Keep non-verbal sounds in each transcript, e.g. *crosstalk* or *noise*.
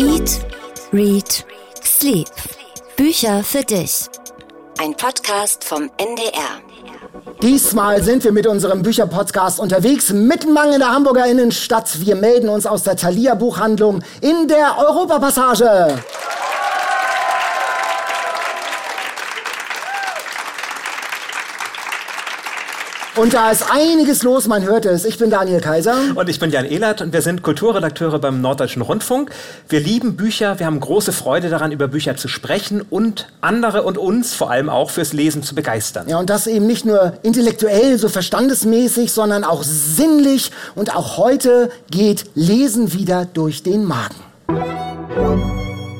Eat, Read, Sleep. Bücher für dich. Ein Podcast vom NDR. Diesmal sind wir mit unserem Bücherpodcast unterwegs, mitten in der Hamburger Innenstadt. Wir melden uns aus der Thalia Buchhandlung in der Europapassage. Und da ist einiges los, man hört es. Ich bin Daniel Kaiser. Und ich bin Jan Ehlert und wir sind Kulturredakteure beim Norddeutschen Rundfunk. Wir lieben Bücher, wir haben große Freude daran, über Bücher zu sprechen und andere und uns vor allem auch fürs Lesen zu begeistern. Ja, und das eben nicht nur intellektuell, so verstandesmäßig, sondern auch sinnlich. Und auch heute geht Lesen wieder durch den Magen.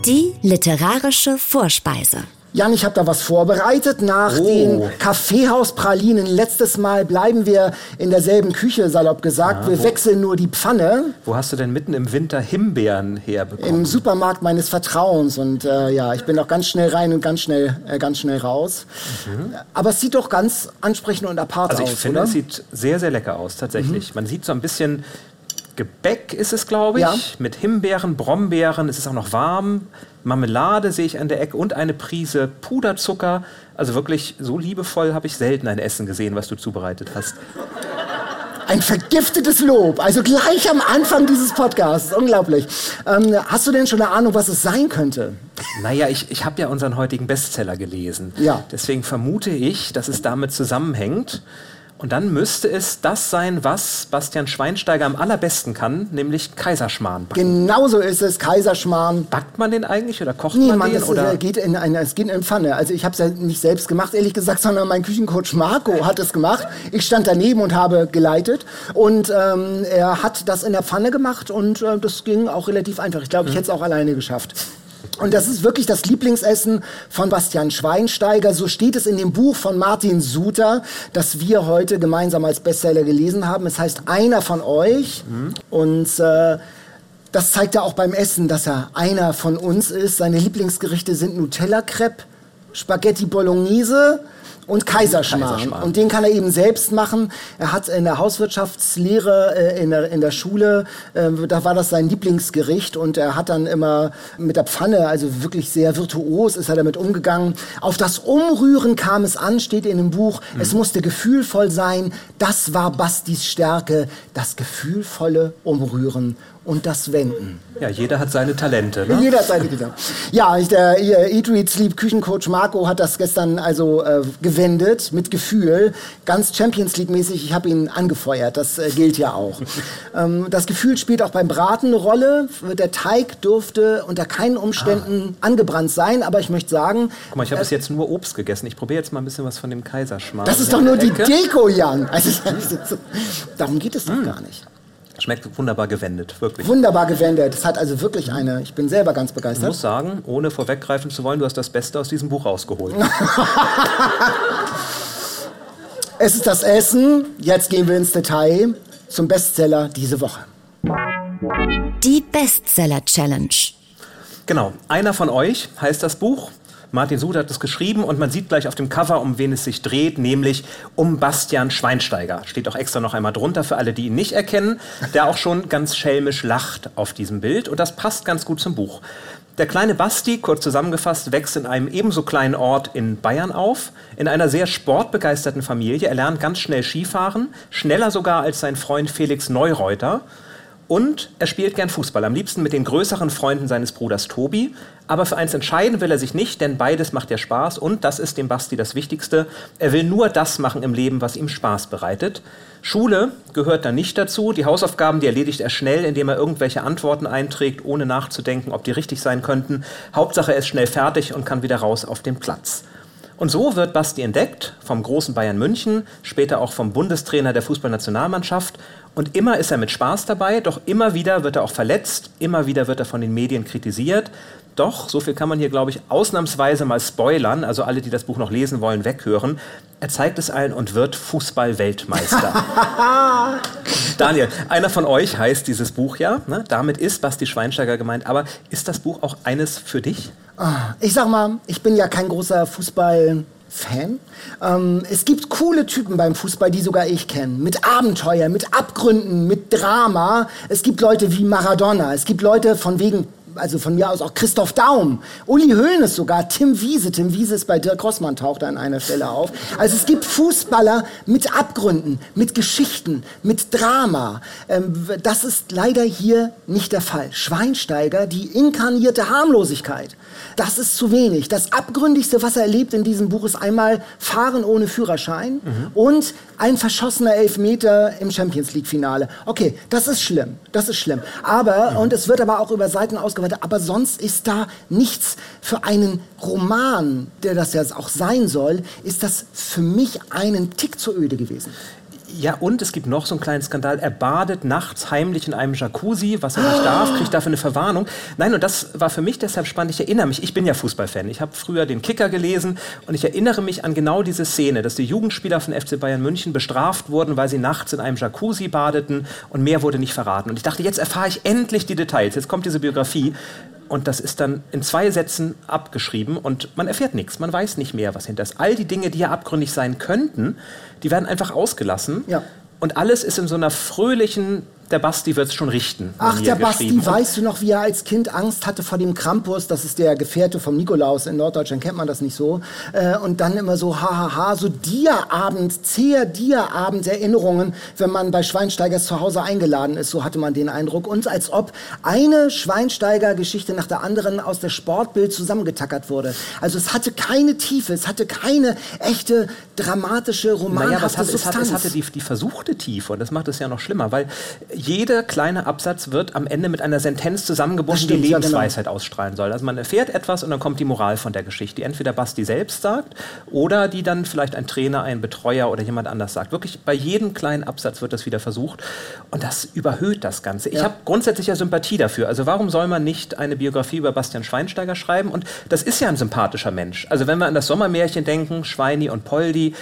Die literarische Vorspeise. Jan, ich habe da was vorbereitet. Nach Oh. den Kaffeehauspralinen letztes Mal bleiben wir in derselben Küche, salopp gesagt. wir wechseln nur die Pfanne Wo hast du denn mitten im Winter Himbeeren herbekommen? im Supermarkt meines Vertrauens. Und äh, ja, ich bin auch ganz schnell rein und ganz schnell, äh, ganz schnell raus. Aber es sieht doch ganz ansprechend und apart also ich aus, finde, oder? es sieht sehr, sehr lecker aus, tatsächlich. Man sieht so ein bisschen Gebäck ist es, glaube ich, Ja. mit Himbeeren, Brombeeren. Es ist auch noch warm. Marmelade sehe ich an der Ecke und eine Prise Puderzucker. Also wirklich so liebevoll habe ich selten ein Essen gesehen, was du zubereitet hast. Ein vergiftetes Lob. Also gleich am Anfang dieses Podcasts. Unglaublich. Ähm, hast du denn schon eine Ahnung, was es sein könnte? Naja, ich, ich habe ja unseren heutigen Bestseller gelesen. Ja. Deswegen vermute ich, dass es damit zusammenhängt. Und dann müsste es das sein, was Bastian Schweinsteiger am allerbesten kann, nämlich Kaiserschmarrn. backen. Genauso ist es, Kaiserschmarrn. Backt man den eigentlich oder kocht Nee, man Mann, den? das oder? geht in eine, es geht in eine Pfanne. Also ich habe es ja nicht selbst gemacht, ehrlich gesagt, sondern mein Küchencoach Marco hat es gemacht. Ich stand daneben und habe geleitet. Und ähm, er hat das in der Pfanne gemacht und äh, das ging auch relativ einfach. Ich glaube, ich hätte es auch alleine geschafft. Und das ist wirklich das Lieblingsessen von Bastian Schweinsteiger. So steht es in dem Buch von Martin Suter, das wir heute gemeinsam als Bestseller gelesen haben. Es heißt Einer von euch. Und äh, das zeigt er auch beim Essen, dass er einer von uns ist. Seine Lieblingsgerichte sind Nutella-Crepe, Spaghetti Bolognese und Kaiserschmarrn. Kaiserschmarrn. Und den kann er eben selbst machen. Er hat in der Hauswirtschaftslehre äh, in, der, in der Schule, äh, da war das sein Lieblingsgericht und er hat dann immer mit der Pfanne, also wirklich sehr virtuos ist er damit umgegangen. Auf das Umrühren kam es an, steht in dem Buch. Es musste gefühlvoll sein. Das war Bastis Stärke, das gefühlvolle Umrühren und das Wenden. Ja, jeder hat seine Talente. Ne? Jeder hat seine Gitarre. Ja, der Eat, Read, Sleep Küchencoach Marco hat das gestern also äh, gewendet mit Gefühl. Ganz Champions League mäßig. Ich habe ihn angefeuert. Das äh, gilt ja auch. *laughs* ähm, das Gefühl spielt auch beim Braten eine Rolle. Der Teig dürfte unter keinen Umständen angebrannt sein. Aber ich möchte sagen, Guck mal, ich habe bis jetzt nur Obst gegessen. Ich probiere jetzt mal ein bisschen was von dem Kaiserschmarrn. das ist doch nur die Ecke. Deko, Jan. Also, *laughs* darum geht es doch gar nicht. Schmeckt wunderbar gewendet, wirklich. Wunderbar gewendet. Es hat also wirklich eine. Ich bin selber ganz Ich begeistert. muss sagen, ohne vorweggreifen zu wollen, du hast das Beste aus diesem Buch rausgeholt. *laughs* Es ist das Essen. Jetzt gehen wir ins Detail zum Bestseller diese Woche. Die Bestseller Challenge. Genau, einer von euch heißt das Buch. Martin Suth hat es geschrieben und man sieht gleich auf dem Cover, um wen es sich dreht, nämlich um Bastian Schweinsteiger. Steht auch extra noch einmal drunter für alle, die ihn nicht erkennen, der auch schon ganz schelmisch lacht auf diesem Bild und das passt ganz gut zum Buch. Der kleine Basti, kurz zusammengefasst, wächst in einem ebenso kleinen Ort in Bayern auf, in einer sehr sportbegeisterten Familie. Er lernt ganz schnell Skifahren, schneller sogar als sein Freund Felix Neureuter. Und er spielt gern Fußball, am liebsten mit den größeren Freunden seines Bruders Tobi. Aber für eins entscheiden will er sich nicht, denn beides macht ja Spaß und das ist dem Basti das Wichtigste. Er will nur das machen im Leben, was ihm Spaß bereitet. Schule gehört da nicht dazu. Die Hausaufgaben, die erledigt er schnell, indem er irgendwelche Antworten einträgt, ohne nachzudenken, ob die richtig sein könnten. Hauptsache, er ist schnell fertig und kann wieder raus auf den Platz. Und so wird Basti entdeckt vom großen Bayern München, später auch vom Bundestrainer der Fußballnationalmannschaft. Und immer ist er mit Spaß dabei, doch immer wieder wird er auch verletzt, immer wieder wird er von den Medien kritisiert. Doch, so viel kann man hier, glaube ich, ausnahmsweise mal spoilern, also alle, die das Buch noch lesen wollen, weghören. Er zeigt es allen und wird Fußball-Weltmeister. *laughs* Daniel, einer von euch heißt dieses Buch ja. Ne? Damit ist Basti Schweinsteiger gemeint. Aber ist das Buch auch eines für dich? Ich sag mal, ich bin ja kein großer Fußball-Fan. Ähm, es gibt coole Typen beim Fußball, die sogar ich kenne. Mit Abenteuer, mit Abgründen, mit Drama. Es gibt Leute wie Maradona. Es gibt Leute von wegen also von mir aus auch Christoph Daum, Uli Hoeneß sogar, Tim Wiese. Tim Wiese ist bei Dirk Rossmann, taucht an einer Stelle auf. Also es gibt Fußballer mit Abgründen, mit Geschichten, mit Drama. Ähm, das ist leider hier nicht der Fall. Schweinsteiger, die inkarnierte Harmlosigkeit. Das ist zu wenig. Das Abgründigste, was er erlebt in diesem Buch, ist einmal Fahren ohne Führerschein mhm. und ein verschossener Elfmeter im Champions League-Finale. Okay, das ist schlimm. Das ist schlimm. Aber, mhm. und es wird aber auch über Seiten ausgeweitet, aber sonst ist da nichts für einen Roman, der das ja auch sein soll, ist das für mich einen Tick zu öde gewesen. Ja, und es gibt noch so einen kleinen Skandal. Er badet nachts heimlich in einem Jacuzzi, was er nicht darf, kriegt dafür eine Verwarnung. Nein, und das war für mich deshalb spannend. Ich erinnere mich, ich bin ja Fußballfan. Ich habe früher den Kicker gelesen und ich erinnere mich an genau diese Szene, dass die Jugendspieler von FC Bayern München bestraft wurden, weil sie nachts in einem Jacuzzi badeten und mehr wurde nicht verraten. Und ich dachte, jetzt erfahre ich endlich die Details. Jetzt kommt diese Biografie und das ist dann in zwei Sätzen abgeschrieben und man erfährt nichts, man weiß nicht mehr, was hinter ist. All die Dinge, die ja abgründig sein könnten, die werden einfach ausgelassen. Ja. Und alles ist in so einer fröhlichen, der Basti wird es schon richten. Ach, der Basti, weißt du noch, wie er als Kind Angst hatte vor dem Krampus? Das ist der Gefährte vom Nikolaus. In Norddeutschland kennt man das nicht so. Äh, und dann immer so, hahaha, so Dia-Abend, zäher Dia-Abend-Erinnerungen, wenn man bei Schweinsteigers zu Hause eingeladen ist. So hatte man den Eindruck. Und als ob eine Schweinsteiger-Geschichte nach der anderen aus der Sportbild zusammengetackert wurde. Also es hatte keine Tiefe, es hatte keine echte dramatische, romanhafte naja, es Substanz. Es, hat, es hatte die, die versuchte Tiefe und das macht es ja noch schlimmer, weil jeder kleine Absatz wird am Ende mit einer Sentenz zusammengebunden, stimmt, die Lebensweisheit ja, genau. ausstrahlen soll. Also man erfährt etwas und dann kommt die Moral von der Geschichte, die entweder Basti selbst sagt oder die dann vielleicht ein Trainer, ein Betreuer oder jemand anders sagt. Wirklich bei jedem kleinen Absatz wird das wieder versucht und das überhöht das Ganze. Ich ja. habe grundsätzlich ja Sympathie dafür. Also warum soll man nicht eine Biografie über Bastian Schweinsteiger schreiben? Und das ist ja ein sympathischer Mensch. Also wenn wir an das Sommermärchen denken, Schweini und Poldi,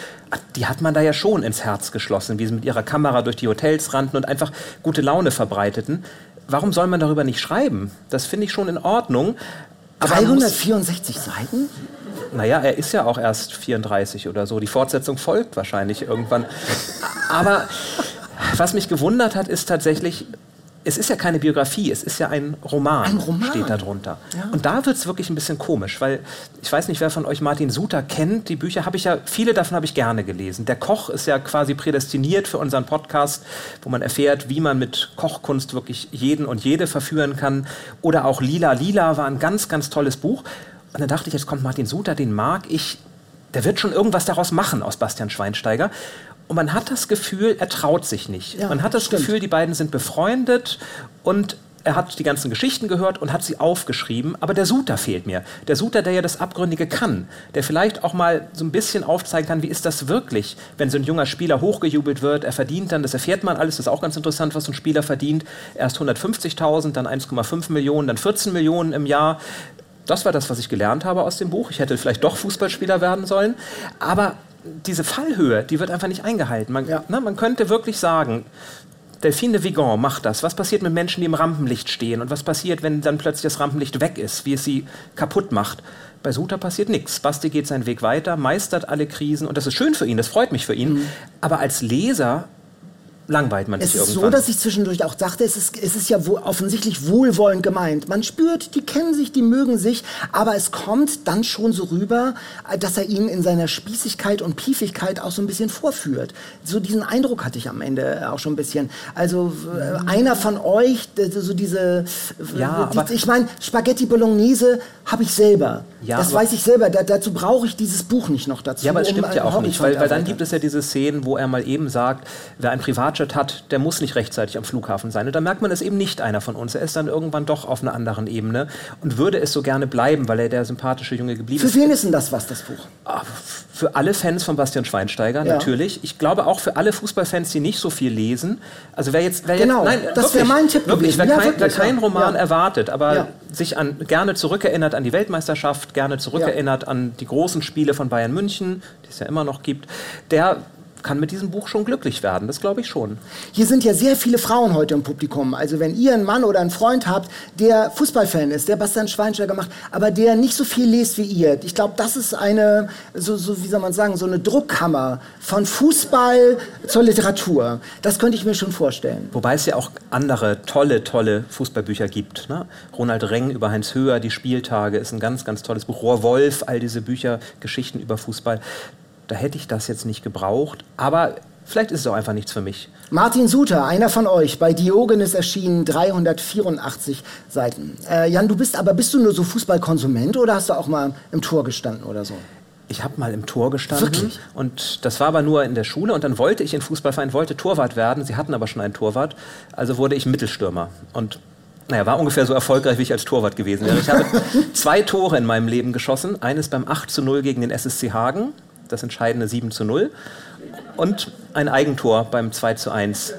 die hat man da ja schon ins Herz geschlossen, wie sie mit ihrer Kamera durch die Hotels rannten und einfach gute Laune verbreiteten. Warum soll man darüber nicht schreiben? Das finde ich schon in Ordnung. 364 Seiten? Naja, er ist ja auch erst 34 oder so. Die Fortsetzung folgt wahrscheinlich irgendwann. Aber was mich gewundert hat, ist tatsächlich, es ist ja keine Biografie, es ist ja ein Roman, ein Roman. steht da drunter. Ja. Und da wird es wirklich ein bisschen komisch, weil ich weiß nicht, wer von euch Martin Suter kennt. Die Bücher habe ich ja, viele davon habe ich gerne gelesen. Der Koch ist ja quasi prädestiniert für unseren Podcast, wo man erfährt, wie man mit Kochkunst wirklich jeden und jede verführen kann. Oder auch Lila Lila war ein ganz, ganz tolles Buch. Und dann dachte ich, jetzt kommt Martin Suter, den mag ich. Der wird schon irgendwas daraus machen aus Bastian Schweinsteiger. Und man hat das Gefühl, er traut sich nicht. Ja, man hat das stimmt. Gefühl, die beiden sind befreundet und er hat die ganzen Geschichten gehört und hat sie aufgeschrieben, aber der Suter fehlt mir. Der Suter, der ja das Abgründige kann, der vielleicht auch mal so ein bisschen aufzeigen kann, wie ist das wirklich, wenn so ein junger Spieler hochgejubelt wird, er verdient dann, das erfährt man alles, das ist auch ganz interessant, was so ein Spieler verdient, erst 150.000, dann 1,5 Millionen, dann 14 Millionen im Jahr. Das war das, was ich gelernt habe aus dem Buch. Ich hätte vielleicht doch Fußballspieler werden sollen, aber diese Fallhöhe, die wird einfach nicht eingehalten. Man, ja. ne, man könnte wirklich sagen, Delphine de Vigan macht das. Was passiert mit Menschen, die im Rampenlicht stehen? Und was passiert, wenn dann plötzlich das Rampenlicht weg ist, wie es sie kaputt macht? Bei Suta passiert nichts. Basti geht seinen Weg weiter, meistert alle Krisen und das ist schön für ihn, das freut mich für ihn. Mhm. Aber als Leser langweilt man sich irgendwann. Es ist so, dass ich zwischendurch auch dachte, es ist, es ist ja wo, offensichtlich wohlwollend gemeint. Man spürt, die kennen sich, die mögen sich, aber es kommt dann schon so rüber, dass er ihn in seiner Spießigkeit und Piefigkeit auch so ein bisschen vorführt. So diesen Eindruck hatte ich am Ende auch schon ein bisschen. Also äh, einer von euch, so diese, ja, die, ich meine, Spaghetti Bolognese habe ich selber. Ja, das weiß ich selber. Da, dazu brauche ich dieses Buch nicht noch dazu. Ja, aber es stimmt um ja auch nicht, weil, weil dann gibt es ja diese Szenen, wo er mal eben sagt, wer ein Privat Budget hat, der muss nicht rechtzeitig am Flughafen sein. Und da merkt man, es eben nicht einer von uns. Er ist dann irgendwann doch auf einer anderen Ebene und würde es so gerne bleiben, weil er der sympathische Junge geblieben ist. Für wen ist denn das was, das Buch? Ah, für alle Fans von Bastian Schweinsteiger, ja. natürlich. Ich glaube auch für alle Fußballfans, die nicht so viel lesen. Also wer jetzt, wer genau, jetzt, nein, das wäre mein Tipp wirklich, wer, ja, kein, wirklich, wer keinen Roman ja. erwartet, aber sich an, gerne zurückerinnert an die Weltmeisterschaft, gerne zurückerinnert an die großen Spiele von Bayern München, die es ja immer noch gibt, der kann mit diesem Buch schon glücklich werden. Das glaube ich schon. Hier sind ja sehr viele Frauen heute im Publikum. Also wenn ihr einen Mann oder einen Freund habt, der Fußballfan ist, der Bastian Schweinsteiger macht, aber der nicht so viel liest wie ihr. Ich glaube, das ist eine, so, so, wie soll man sagen, so eine Druckkammer von Fußball zur Literatur. Das könnte ich mir schon vorstellen. Wobei es ja auch andere tolle, tolle Fußballbücher gibt. Ne? Ronald Reng über Heinz Höher, Die Spieltage ist ein ganz, ganz tolles Buch. Rohr Wolf, all diese Bücher, Geschichten über Fußball da hätte ich das jetzt nicht gebraucht. Aber vielleicht ist es auch einfach nichts für mich. Martin Suter, einer von euch, bei Diogenes erschienen 384 Seiten. Äh, Jan, du bist aber bist du nur so Fußballkonsument oder hast du auch mal im Tor gestanden oder so? Ich habe mal im Tor gestanden Wirklich? und das war aber nur in der Schule und dann wollte ich in Fußballverein, wollte Torwart werden. Sie hatten aber schon einen Torwart, also wurde ich Mittelstürmer und naja, war ungefähr so erfolgreich, wie ich als Torwart gewesen wäre. Ich habe *laughs* zwei Tore in meinem Leben geschossen. Eines beim 8 zu 0 gegen den SSC Hagen das entscheidende 7 zu 0 und ein Eigentor beim 2 zu 1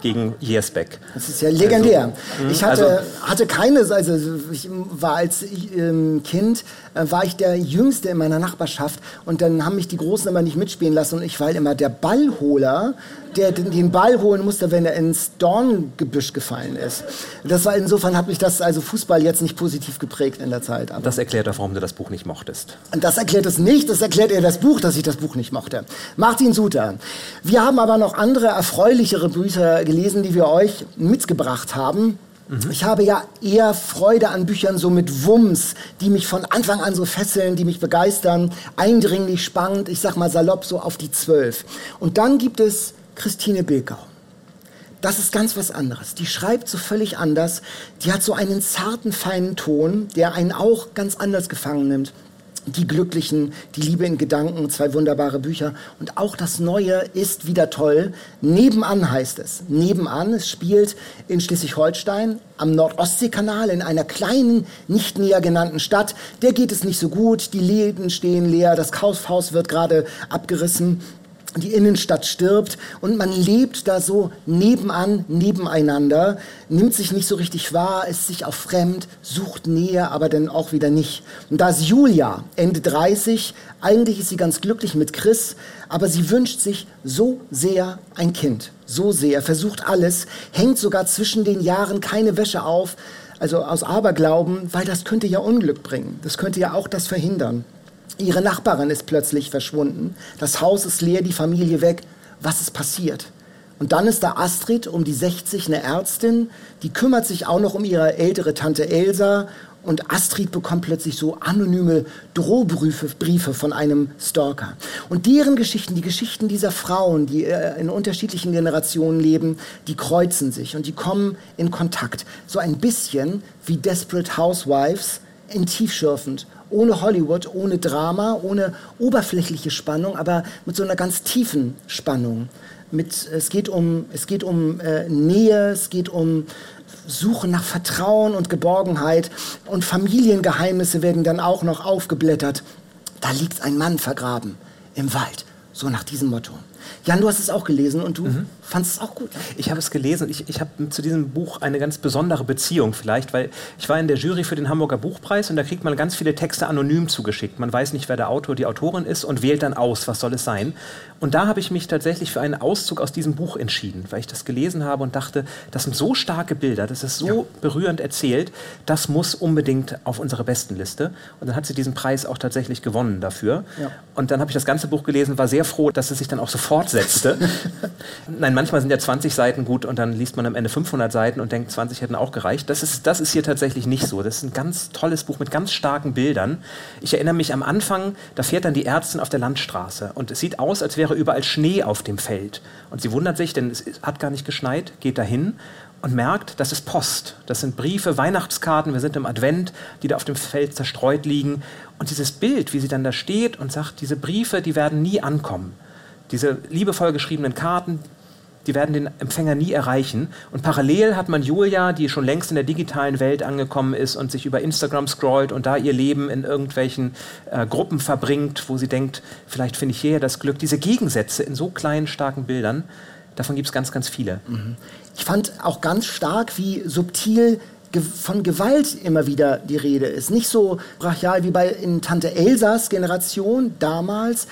gegen Jersbeck. Das ist ja legendär. Also, ich hatte, also, hatte keine, also ich war als ähm, Kind, äh, war ich der Jüngste in meiner Nachbarschaft und dann haben mich die Großen immer nicht mitspielen lassen und ich war halt immer der Ballholer der den Ball holen musste, wenn er ins Dorngebüsch gefallen ist. Das war insofern hat mich das also Fußball jetzt nicht positiv geprägt in der Zeit. Das erklärt auch, warum du das Buch nicht mochtest. Das erklärt es nicht. Das erklärt eher das Buch, dass ich das Buch nicht mochte. Martin Suter. Wir haben aber noch andere erfreulichere Bücher gelesen, die wir euch mitgebracht haben. Ich habe ja eher Freude an Büchern so mit Wumms, die mich von Anfang an so fesseln, die mich begeistern, eindringlich spannend, ich sag mal salopp so auf die zwölf. Und dann gibt es Christine Bilkau. Das ist ganz was anderes. Die schreibt so völlig anders. Die hat so einen zarten, feinen Ton, der einen auch ganz anders gefangen nimmt. Die Glücklichen, die Liebe in Gedanken, zwei wunderbare Bücher. Und auch das Neue ist wieder toll. Nebenan heißt es. Nebenan, es spielt in Schleswig-Holstein am Nordostseekanal in einer kleinen, nicht näher genannten Stadt. Der geht es nicht so gut. Die Läden stehen leer. Das Kaufhaus wird gerade abgerissen die Innenstadt stirbt und man lebt da so nebenan, nebeneinander, nimmt sich nicht so richtig wahr, ist sich auch fremd, sucht Nähe, aber dann auch wieder nicht. Und da ist Julia, Ende 30, eigentlich ist sie ganz glücklich mit Chris, aber sie wünscht sich so sehr ein Kind, so sehr, versucht alles, hängt sogar zwischen den Jahren keine Wäsche auf, also aus Aberglauben, weil das könnte ja Unglück bringen, das könnte ja auch das verhindern. Ihre Nachbarin ist plötzlich verschwunden. Das Haus ist leer, die Familie weg. Was ist passiert? Und dann ist da Astrid um die 60, eine Ärztin, die kümmert sich auch noch um ihre ältere Tante Elsa. Und Astrid bekommt plötzlich so anonyme Drohbriefe Briefe von einem Stalker. Und deren Geschichten, die Geschichten dieser Frauen, die äh, in unterschiedlichen Generationen leben, die kreuzen sich und die kommen in Kontakt. So ein bisschen wie Desperate Housewives in tiefschürfend ohne Hollywood, ohne Drama, ohne oberflächliche Spannung, aber mit so einer ganz tiefen Spannung. Mit, es geht um, es geht um äh, Nähe, es geht um Suche nach Vertrauen und Geborgenheit und Familiengeheimnisse werden dann auch noch aufgeblättert. Da liegt ein Mann vergraben im Wald, so nach diesem Motto. Jan, du hast es auch gelesen und du mhm. Fandest es auch gut. Ich habe es gelesen. Ich, ich habe zu diesem Buch eine ganz besondere Beziehung vielleicht, weil ich war in der Jury für den Hamburger Buchpreis und da kriegt man ganz viele Texte anonym zugeschickt. Man weiß nicht, wer der Autor, die Autorin ist und wählt dann aus, was soll es sein. Und da habe ich mich tatsächlich für einen Auszug aus diesem Buch entschieden, weil ich das gelesen habe und dachte, das sind so starke Bilder, das ist so ja. berührend erzählt, das muss unbedingt auf unsere Bestenliste. Und dann hat sie diesen Preis auch tatsächlich gewonnen dafür. Ja. Und dann habe ich das ganze Buch gelesen, war sehr froh, dass es sich dann auch so fortsetzte. *laughs* Nein, manchmal sind ja 20 Seiten gut und dann liest man am Ende 500 Seiten und denkt, 20 hätten auch gereicht. Das ist, das ist hier tatsächlich nicht so. Das ist ein ganz tolles Buch mit ganz starken Bildern. Ich erinnere mich am Anfang, da fährt dann die Ärztin auf der Landstraße und es sieht aus, als wäre überall Schnee auf dem Feld. Und sie wundert sich, denn es hat gar nicht geschneit, geht dahin und merkt, das ist Post. Das sind Briefe, Weihnachtskarten, wir sind im Advent, die da auf dem Feld zerstreut liegen. Und dieses Bild, wie sie dann da steht und sagt, diese Briefe, die werden nie ankommen. Diese liebevoll geschriebenen Karten, die werden den Empfänger nie erreichen. Und parallel hat man Julia, die schon längst in der digitalen Welt angekommen ist und sich über Instagram scrollt und da ihr Leben in irgendwelchen äh, Gruppen verbringt, wo sie denkt, vielleicht finde ich hier das Glück. Diese Gegensätze in so kleinen, starken Bildern, davon gibt es ganz, ganz viele. Mhm. Ich fand auch ganz stark, wie subtil von Gewalt immer wieder die Rede ist. Nicht so brachial wie bei in Tante Elsas Generation damals,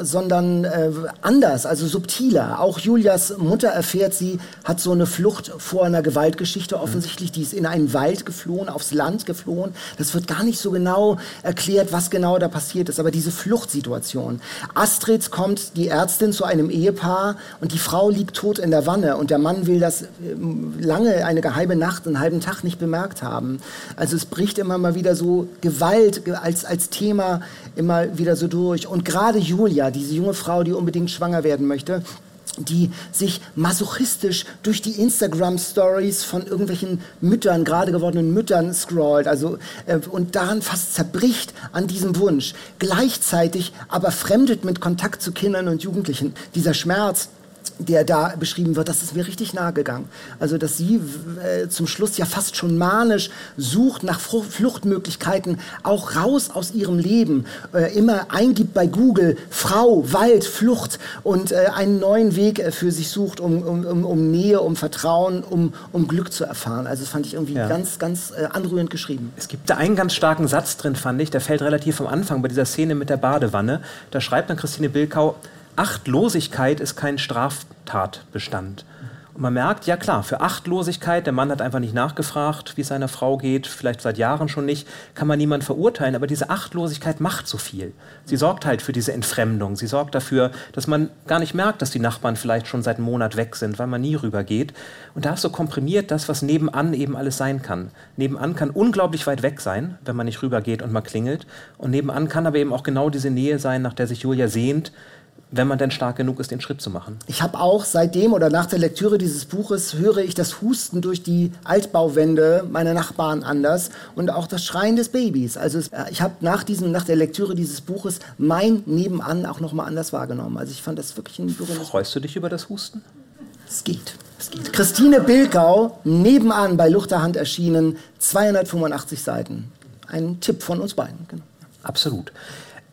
sondern äh, anders, also subtiler. Auch Julias Mutter erfährt, sie hat so eine Flucht vor einer Gewaltgeschichte offensichtlich. Die ist in einen Wald geflohen, aufs Land geflohen. Das wird gar nicht so genau erklärt, was genau da passiert ist. Aber diese Fluchtsituation. Astrid kommt, die Ärztin, zu einem Ehepaar und die Frau liegt tot in der Wanne und der Mann will das ähm, lange, eine geheime Nacht, einen halben Tag nicht bemerkt haben. Also es bricht immer mal wieder so Gewalt als, als Thema immer wieder so durch. Und gerade Julia, diese junge Frau, die unbedingt schwanger werden möchte, die sich masochistisch durch die Instagram-Stories von irgendwelchen Müttern, gerade gewordenen Müttern scrollt, also äh, und daran fast zerbricht an diesem Wunsch. Gleichzeitig aber fremdet mit Kontakt zu Kindern und Jugendlichen. Dieser Schmerz, der da beschrieben wird, das ist mir richtig nahe gegangen. Also, dass sie äh, zum Schluss ja fast schon manisch sucht nach Fluchtmöglichkeiten, auch raus aus ihrem Leben, äh, immer eingibt bei Google Frau, Wald, Flucht und äh, einen neuen Weg äh, für sich sucht, um, um, um, Nähe, um Vertrauen, um, um Glück zu erfahren. Also, das fand ich irgendwie ja. ganz, ganz äh, anrührend geschrieben. Es gibt da einen ganz starken Satz drin, fand ich, der fällt relativ am Anfang bei dieser Szene mit der Badewanne. Da schreibt dann Christine Bilkau, Achtlosigkeit ist kein Straftatbestand. Und man merkt, ja klar, für Achtlosigkeit, der Mann hat einfach nicht nachgefragt, wie es seiner Frau geht, vielleicht seit Jahren schon nicht, kann man niemand verurteilen, aber diese Achtlosigkeit macht so viel. Sie sorgt halt für diese Entfremdung, sie sorgt dafür, dass man gar nicht merkt, dass die Nachbarn vielleicht schon seit einem Monat weg sind, weil man nie rübergeht. Und da ist so komprimiert das, was nebenan eben alles sein kann. Nebenan kann unglaublich weit weg sein, wenn man nicht rübergeht und mal klingelt. Und nebenan kann aber eben auch genau diese Nähe sein, nach der sich Julia sehnt, wenn man denn stark genug ist, den Schritt zu machen. Ich habe auch seitdem oder nach der Lektüre dieses Buches höre ich das Husten durch die Altbauwände meiner Nachbarn anders und auch das Schreien des Babys. Also äh, ich habe nach diesem nach der Lektüre dieses Buches mein Nebenan auch noch mal anders wahrgenommen. Also ich fand das wirklich ein berührendes. Freust du dich über das Husten? Es geht. Es geht. Christine Bilkau, nebenan bei Luchterhand erschienen, 285 Seiten. Ein Tipp von uns beiden. Genau. Absolut.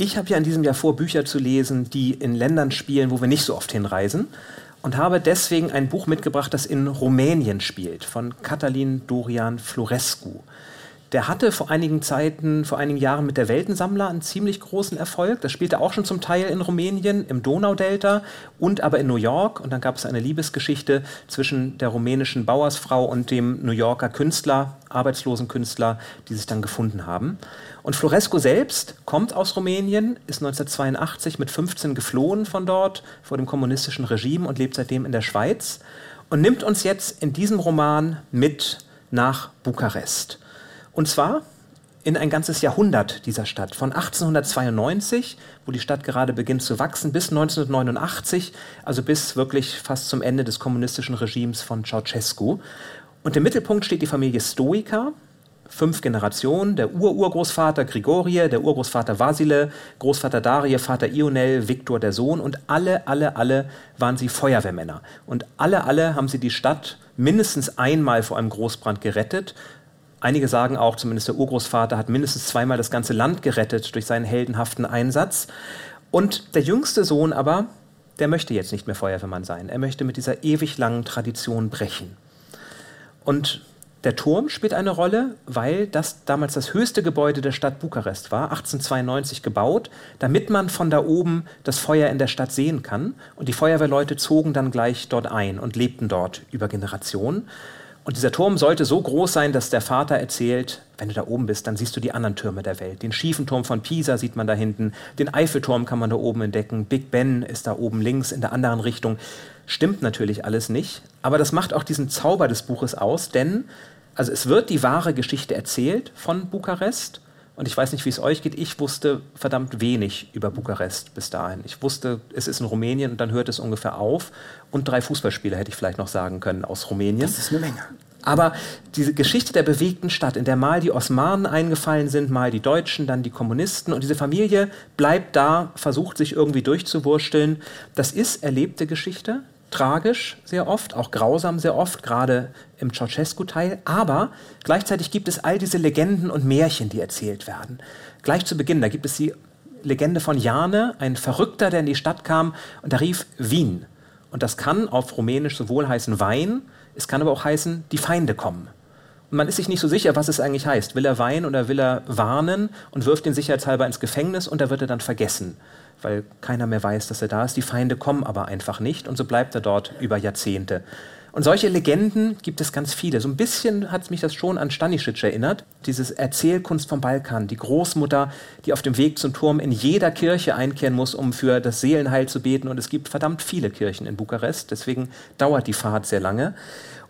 Ich habe ja in diesem Jahr vor, Bücher zu lesen, die in Ländern spielen, wo wir nicht so oft hinreisen. Und habe deswegen ein Buch mitgebracht, das in Rumänien spielt, von Catalin Dorian Florescu. Der hatte vor einigen Zeiten, vor einigen Jahren mit der Weltensammler einen ziemlich großen Erfolg. Das spielte auch schon zum Teil in Rumänien, im Donaudelta und aber in New York. Und dann gab es eine Liebesgeschichte zwischen der rumänischen Bauersfrau und dem New Yorker Künstler, arbeitslosen Künstler, die sich dann gefunden haben. Und Florescu selbst kommt aus Rumänien, ist 1982 mit 15 geflohen von dort, vor dem kommunistischen Regime und lebt seitdem in der Schweiz und nimmt uns jetzt in diesem Roman mit nach Bukarest. Und zwar in ein ganzes Jahrhundert dieser Stadt. Von 1892, wo die Stadt gerade beginnt zu wachsen, bis 1989, also bis wirklich fast zum Ende des kommunistischen Regimes von Ceausescu. Und im Mittelpunkt steht die Familie Stoica, fünf Generationen, der Ururgroßvater Grigorie, der Urgroßvater Vasile, Großvater Darie, Vater Ionel, Viktor der Sohn und alle, alle, alle waren sie Feuerwehrmänner. Und alle, alle haben sie die Stadt mindestens einmal vor einem Großbrand gerettet Einige sagen auch, zumindest der Urgroßvater hat mindestens zweimal das ganze Land gerettet durch seinen heldenhaften Einsatz. Und der jüngste Sohn aber, der möchte jetzt nicht mehr Feuerwehrmann sein. Er möchte mit dieser ewig langen Tradition brechen. Und der Turm spielt eine Rolle, weil das damals das höchste Gebäude der Stadt Bukarest war, 1892 gebaut, damit man von da oben das Feuer in der Stadt sehen kann. Und die Feuerwehrleute zogen dann gleich dort ein und lebten dort über Generationen. Und dieser Turm sollte so groß sein, dass der Vater erzählt, wenn du da oben bist, dann siehst du die anderen Türme der Welt. Den schiefen Turm von Pisa sieht man da hinten, den Eiffelturm kann man da oben entdecken, Big Ben ist da oben links in der anderen Richtung. Stimmt natürlich alles nicht, aber das macht auch diesen Zauber des Buches aus, denn also es wird die wahre Geschichte erzählt von Bukarest und ich weiß nicht, wie es euch geht. Ich wusste verdammt wenig über Bukarest bis dahin. Ich wusste, es ist in Rumänien und dann hört es ungefähr auf. Und drei Fußballspieler hätte ich vielleicht noch sagen können aus Rumänien. Das ist eine Menge. Aber diese Geschichte der bewegten Stadt, in der mal die Osmanen eingefallen sind, mal die Deutschen, dann die Kommunisten und diese Familie bleibt da, versucht sich irgendwie durchzuwursteln, das ist erlebte Geschichte tragisch sehr oft, auch grausam sehr oft, gerade im Ceausescu-Teil. Aber gleichzeitig gibt es all diese Legenden und Märchen, die erzählt werden. Gleich zu Beginn, da gibt es die Legende von Jane, ein Verrückter, der in die Stadt kam und der rief Wien. Und das kann auf Rumänisch sowohl heißen Wein, es kann aber auch heißen, die Feinde kommen. man ist sich nicht so sicher, was es eigentlich heißt. Will er weinen oder will er warnen und wirft ihn sicherheitshalber ins Gefängnis und da wird er dann vergessen, weil keiner mehr weiß, dass er da ist. Die Feinde kommen aber einfach nicht und so bleibt er dort über Jahrzehnte. Und solche Legenden gibt es ganz viele. So ein bisschen hat mich das schon an Stanisic erinnert. Dieses Erzählkunst vom Balkan. Die Großmutter, die auf dem Weg zum Turm in jeder Kirche einkehren muss, um für das Seelenheil zu beten. Und es gibt verdammt viele Kirchen in Bukarest. Deswegen dauert die Fahrt sehr lange.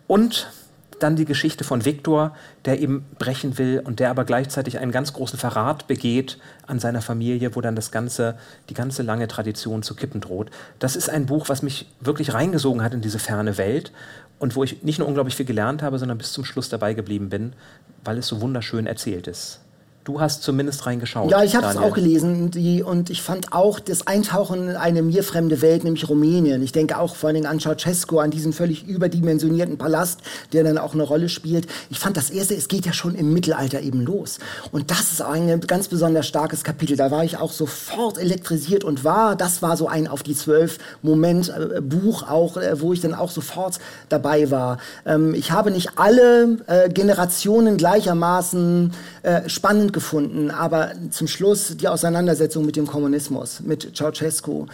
Und dann die Geschichte von Viktor, der eben brechen will und der aber gleichzeitig einen ganz großen Verrat begeht an seiner Familie, wo dann das ganze, die ganze lange Tradition zu kippen droht. Das ist ein Buch, was mich wirklich reingesogen hat in diese ferne Welt und wo ich nicht nur unglaublich viel gelernt habe, sondern bis zum Schluss dabei geblieben bin, weil es so wunderschön erzählt ist. Du hast zumindest reingeschaut. Ja, ich habe es auch gelesen die, und ich fand auch das Eintauchen in eine mir fremde Welt, nämlich Rumänien. Ich denke auch vor allen Dingen an Ceausescu, an diesen völlig überdimensionierten Palast, der dann auch eine Rolle spielt. Ich fand das erste, es geht ja schon im Mittelalter eben los. Und das ist ein ganz besonders starkes Kapitel. Da war ich auch sofort elektrisiert und war, das war so ein auf die zwölf Moment äh, Buch auch, äh, wo ich dann auch sofort dabei war. Ähm, ich habe nicht alle äh, Generationen gleichermaßen äh, spannend gefunden, aber zum Schluss die Auseinandersetzung mit dem Kommunismus, mit Ceausescu,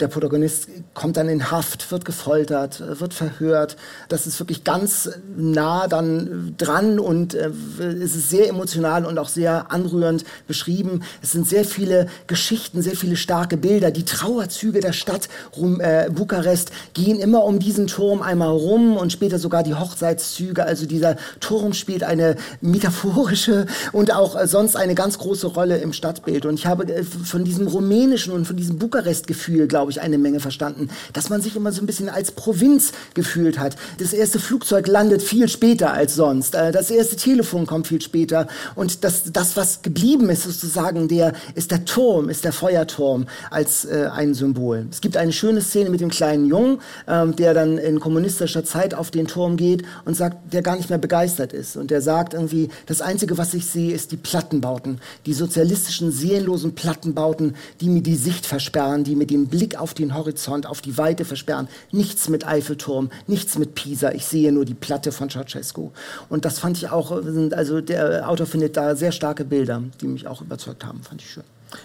der Protagonist kommt dann in Haft, wird gefoltert, wird verhört. Das ist wirklich ganz nah dann dran und äh, es ist sehr emotional und auch sehr anrührend beschrieben. Es sind sehr viele Geschichten, sehr viele starke Bilder. Die Trauerzüge der Stadt rum, äh, Bukarest gehen immer um diesen Turm einmal rum und später sogar die Hochzeitszüge. Also dieser Turm spielt eine metaphorische und auch äh, sonst eine ganz große Rolle im Stadtbild. Und ich habe äh, von diesem rumänischen und von diesem Bukarest-Gefühl, glaube glaube ich, eine Menge verstanden, dass man sich immer so ein bisschen als Provinz gefühlt hat. Das erste Flugzeug landet viel später als sonst. Äh, das erste Telefon kommt viel später. Und das, das was geblieben ist, sozusagen, der, ist der Turm, ist der Feuerturm als äh, ein Symbol. Es gibt eine schöne Szene mit dem kleinen Jungen, ähm, der dann in kommunistischer Zeit auf den Turm geht und sagt, der gar nicht mehr begeistert ist. Und der sagt irgendwie, das Einzige, was ich sehe, ist die Plattenbauten, die sozialistischen, seelenlosen Plattenbauten, die mir die Sicht versperren, die mir den Blick Blick auf den Horizont, auf die Weite versperren. Nichts mit Eiffelturm, nichts mit Pisa. Ich sehe nur die Platte von Ceausescu. Und das fand ich auch, also der Autor findet da sehr starke Bilder, die mich auch überzeugt haben. Fand ich schön.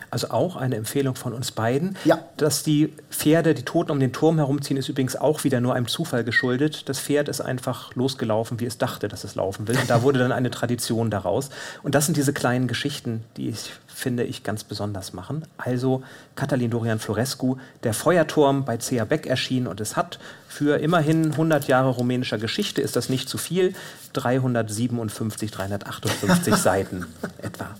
Also auch eine Empfehlung von uns beiden. Ja. Dass die Pferde, die Toten um den Turm herumziehen, ist übrigens auch wieder nur einem Zufall geschuldet. Das Pferd ist einfach losgelaufen, wie es dachte, dass es laufen will. Und da wurde dann eine Tradition daraus. Und das sind diese kleinen Geschichten, die ich finde ich ganz besonders machen. Also Katalin Dorian Florescu, der Feuerturm bei C.A. Beck erschienen und es hat für immerhin 100 Jahre rumänischer Geschichte, ist das nicht zu viel, 357, 358 *laughs* Seiten etwa.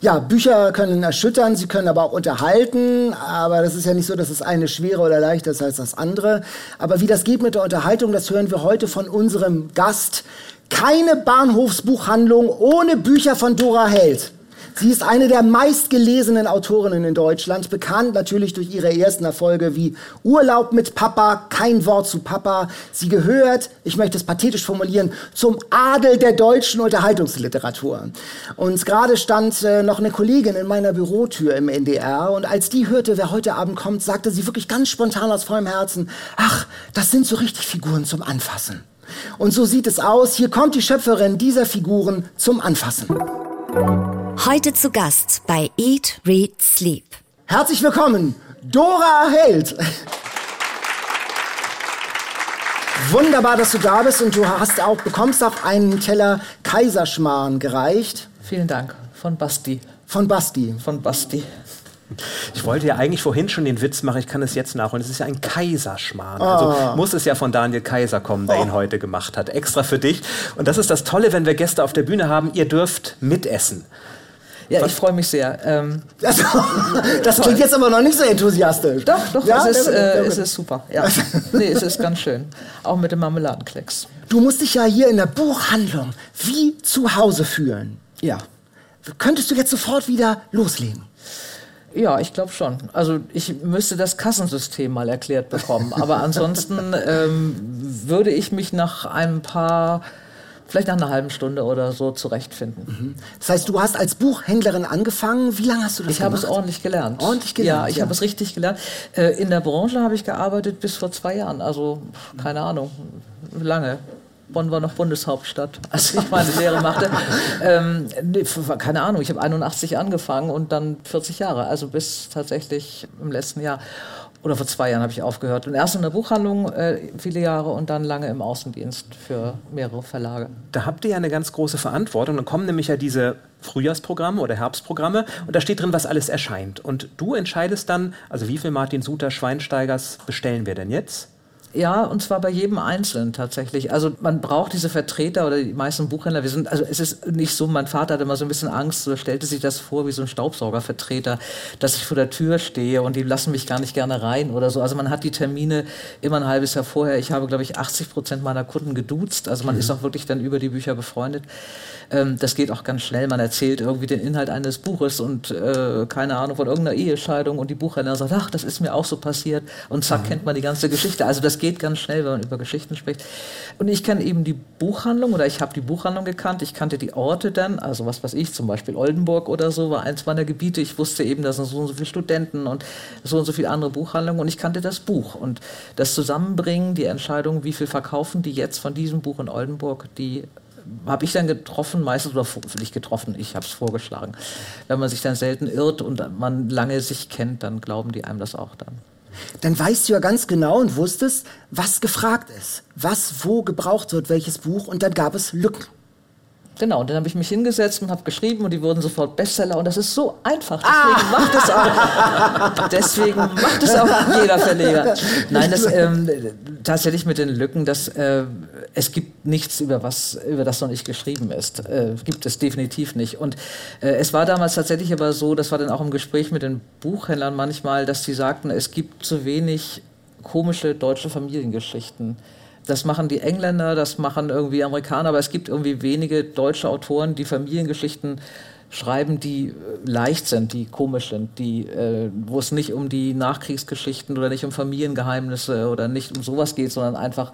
Ja, Bücher können erschüttern, sie können aber auch unterhalten, aber das ist ja nicht so, dass das eine schwerer oder leichter ist als das andere. Aber wie das geht mit der Unterhaltung, das hören wir heute von unserem Gast. Keine Bahnhofsbuchhandlung ohne Bücher von Dora Held. Sie ist eine der meistgelesenen Autorinnen in Deutschland, bekannt natürlich durch ihre ersten Erfolge wie Urlaub mit Papa, kein Wort zu Papa. Sie gehört, ich möchte es pathetisch formulieren, zum Adel der deutschen Unterhaltungsliteratur. Und gerade stand äh, noch eine Kollegin in meiner Bürotür im NDR und als die hörte, wer heute Abend kommt, sagte sie wirklich ganz spontan aus vollem Herzen, ach, das sind so richtig Figuren zum Anfassen. Und so sieht es aus. Hier kommt die Schöpferin dieser Figuren zum Anfassen. Heute zu Gast bei Eat, Read, Sleep. Herzlich willkommen, Dora Held. Wunderbar, dass du da bist und du hast auch, bekommst auch einen Teller Kaiserschmarrn gereicht. Vielen Dank. Von Basti. Von Basti. Von Basti. Ich wollte ja eigentlich vorhin schon den Witz machen, ich kann es jetzt nachholen. Es ist ja ein Kaiserschmarrn. Oh. Also muss es ja von Daniel Kaiser kommen, der oh. ihn heute gemacht hat. Extra für dich. Und das ist das Tolle, wenn wir Gäste auf der Bühne haben. Ihr dürft mitessen. Ja, Was? ich freue mich sehr. Ähm, das, *laughs* das klingt jetzt aber noch nicht so enthusiastisch. Doch, doch, ja, es, ist, äh, es ist super. Ja. *laughs* nee, es ist ganz schön. Auch mit dem Marmeladenklecks. Du musst dich ja hier in der Buchhandlung wie zu Hause fühlen. Ja. Könntest du jetzt sofort wieder loslegen? Ja, ich glaube schon. Also ich müsste das Kassensystem mal erklärt bekommen. Aber ansonsten *laughs* ähm, würde ich mich nach ein paar vielleicht nach einer halben Stunde oder so zurechtfinden. Mhm. Das heißt, du hast als Buchhändlerin angefangen. Wie lange hast du das ich gemacht? Ich habe es ordentlich gelernt. Ordentlich gelernt? Ja, ich ja. habe es richtig gelernt. Äh, in der Branche habe ich gearbeitet bis vor zwei Jahren. Also keine Ahnung, lange. Bonn war noch Bundeshauptstadt, *laughs* als ich meine Lehre machte. *laughs* Ähm, nee, keine Ahnung, ich habe 81 angefangen und dann 40 Jahre, also bis tatsächlich im letzten Jahr oder vor zwei Jahren habe ich aufgehört. Und erst in der Buchhandlung äh, viele Jahre und dann lange im Außendienst für mehrere Verlage. Da habt ihr ja eine ganz große Verantwortung. Dann kommen nämlich ja diese Frühjahrsprogramme oder Herbstprogramme und da steht drin, was alles erscheint. Und du entscheidest dann, also wie viel Martin Suter Schweinsteigers bestellen wir denn jetzt? Ja, und zwar bei jedem Einzelnen tatsächlich. Also man braucht diese Vertreter oder die meisten Buchhändler. Wir sind, also es ist nicht so, mein Vater hatte immer so ein bisschen Angst, so stellte sich das vor wie so ein Staubsaugervertreter, dass ich vor der Tür stehe und die lassen mich gar nicht gerne rein oder so. Also man hat die Termine immer ein halbes Jahr vorher. Ich habe, glaube ich, 80 Prozent meiner Kunden geduzt. Also man mhm. ist auch wirklich dann über die Bücher befreundet. Ähm, das geht auch ganz schnell. Man erzählt irgendwie den Inhalt eines Buches und äh, keine Ahnung von irgendeiner Ehescheidung und die Buchhändler sagt, ach, das ist mir auch so passiert und zack, mhm. kennt man die ganze Geschichte. Also das geht ganz schnell, wenn man über Geschichten spricht. Und ich kenne eben die Buchhandlung oder ich habe die Buchhandlung gekannt. Ich kannte die Orte dann, also was weiß ich, zum Beispiel Oldenburg oder so war eins meiner Gebiete. Ich wusste eben, da sind so und so viele Studenten und so und so viele andere Buchhandlungen und ich kannte das Buch. Und das Zusammenbringen, die Entscheidung, wie viel verkaufen die jetzt von diesem Buch in Oldenburg, die habe ich dann getroffen, meistens oder nicht getroffen, ich habe es vorgeschlagen. Wenn man sich dann selten irrt und man lange sich kennt, dann glauben die einem das auch dann dann weißt du ja ganz genau und wusstest, was gefragt ist, was wo gebraucht wird, welches Buch und dann gab es Lücken. Genau, und dann habe ich mich hingesetzt und habe geschrieben und die wurden sofort Bestseller und das ist so einfach. Deswegen ah. macht es auch. deswegen macht *laughs* es auch jeder Verleger. Nein, das ähm, tatsächlich mit den Lücken, dass äh, es gibt nichts über was über das noch nicht geschrieben ist. Äh, gibt es definitiv nicht. Und äh, es war damals tatsächlich aber so, das war dann auch im Gespräch mit den Buchhändlern manchmal, dass sie sagten, es gibt zu wenig komische deutsche Familiengeschichten. Das machen die Engländer, das machen irgendwie Amerikaner, aber es gibt irgendwie wenige deutsche Autoren, die Familiengeschichten schreiben, die äh, leicht sind, die komisch sind, die, äh, wo es nicht um die Nachkriegsgeschichten oder nicht um Familiengeheimnisse oder nicht um sowas geht, sondern einfach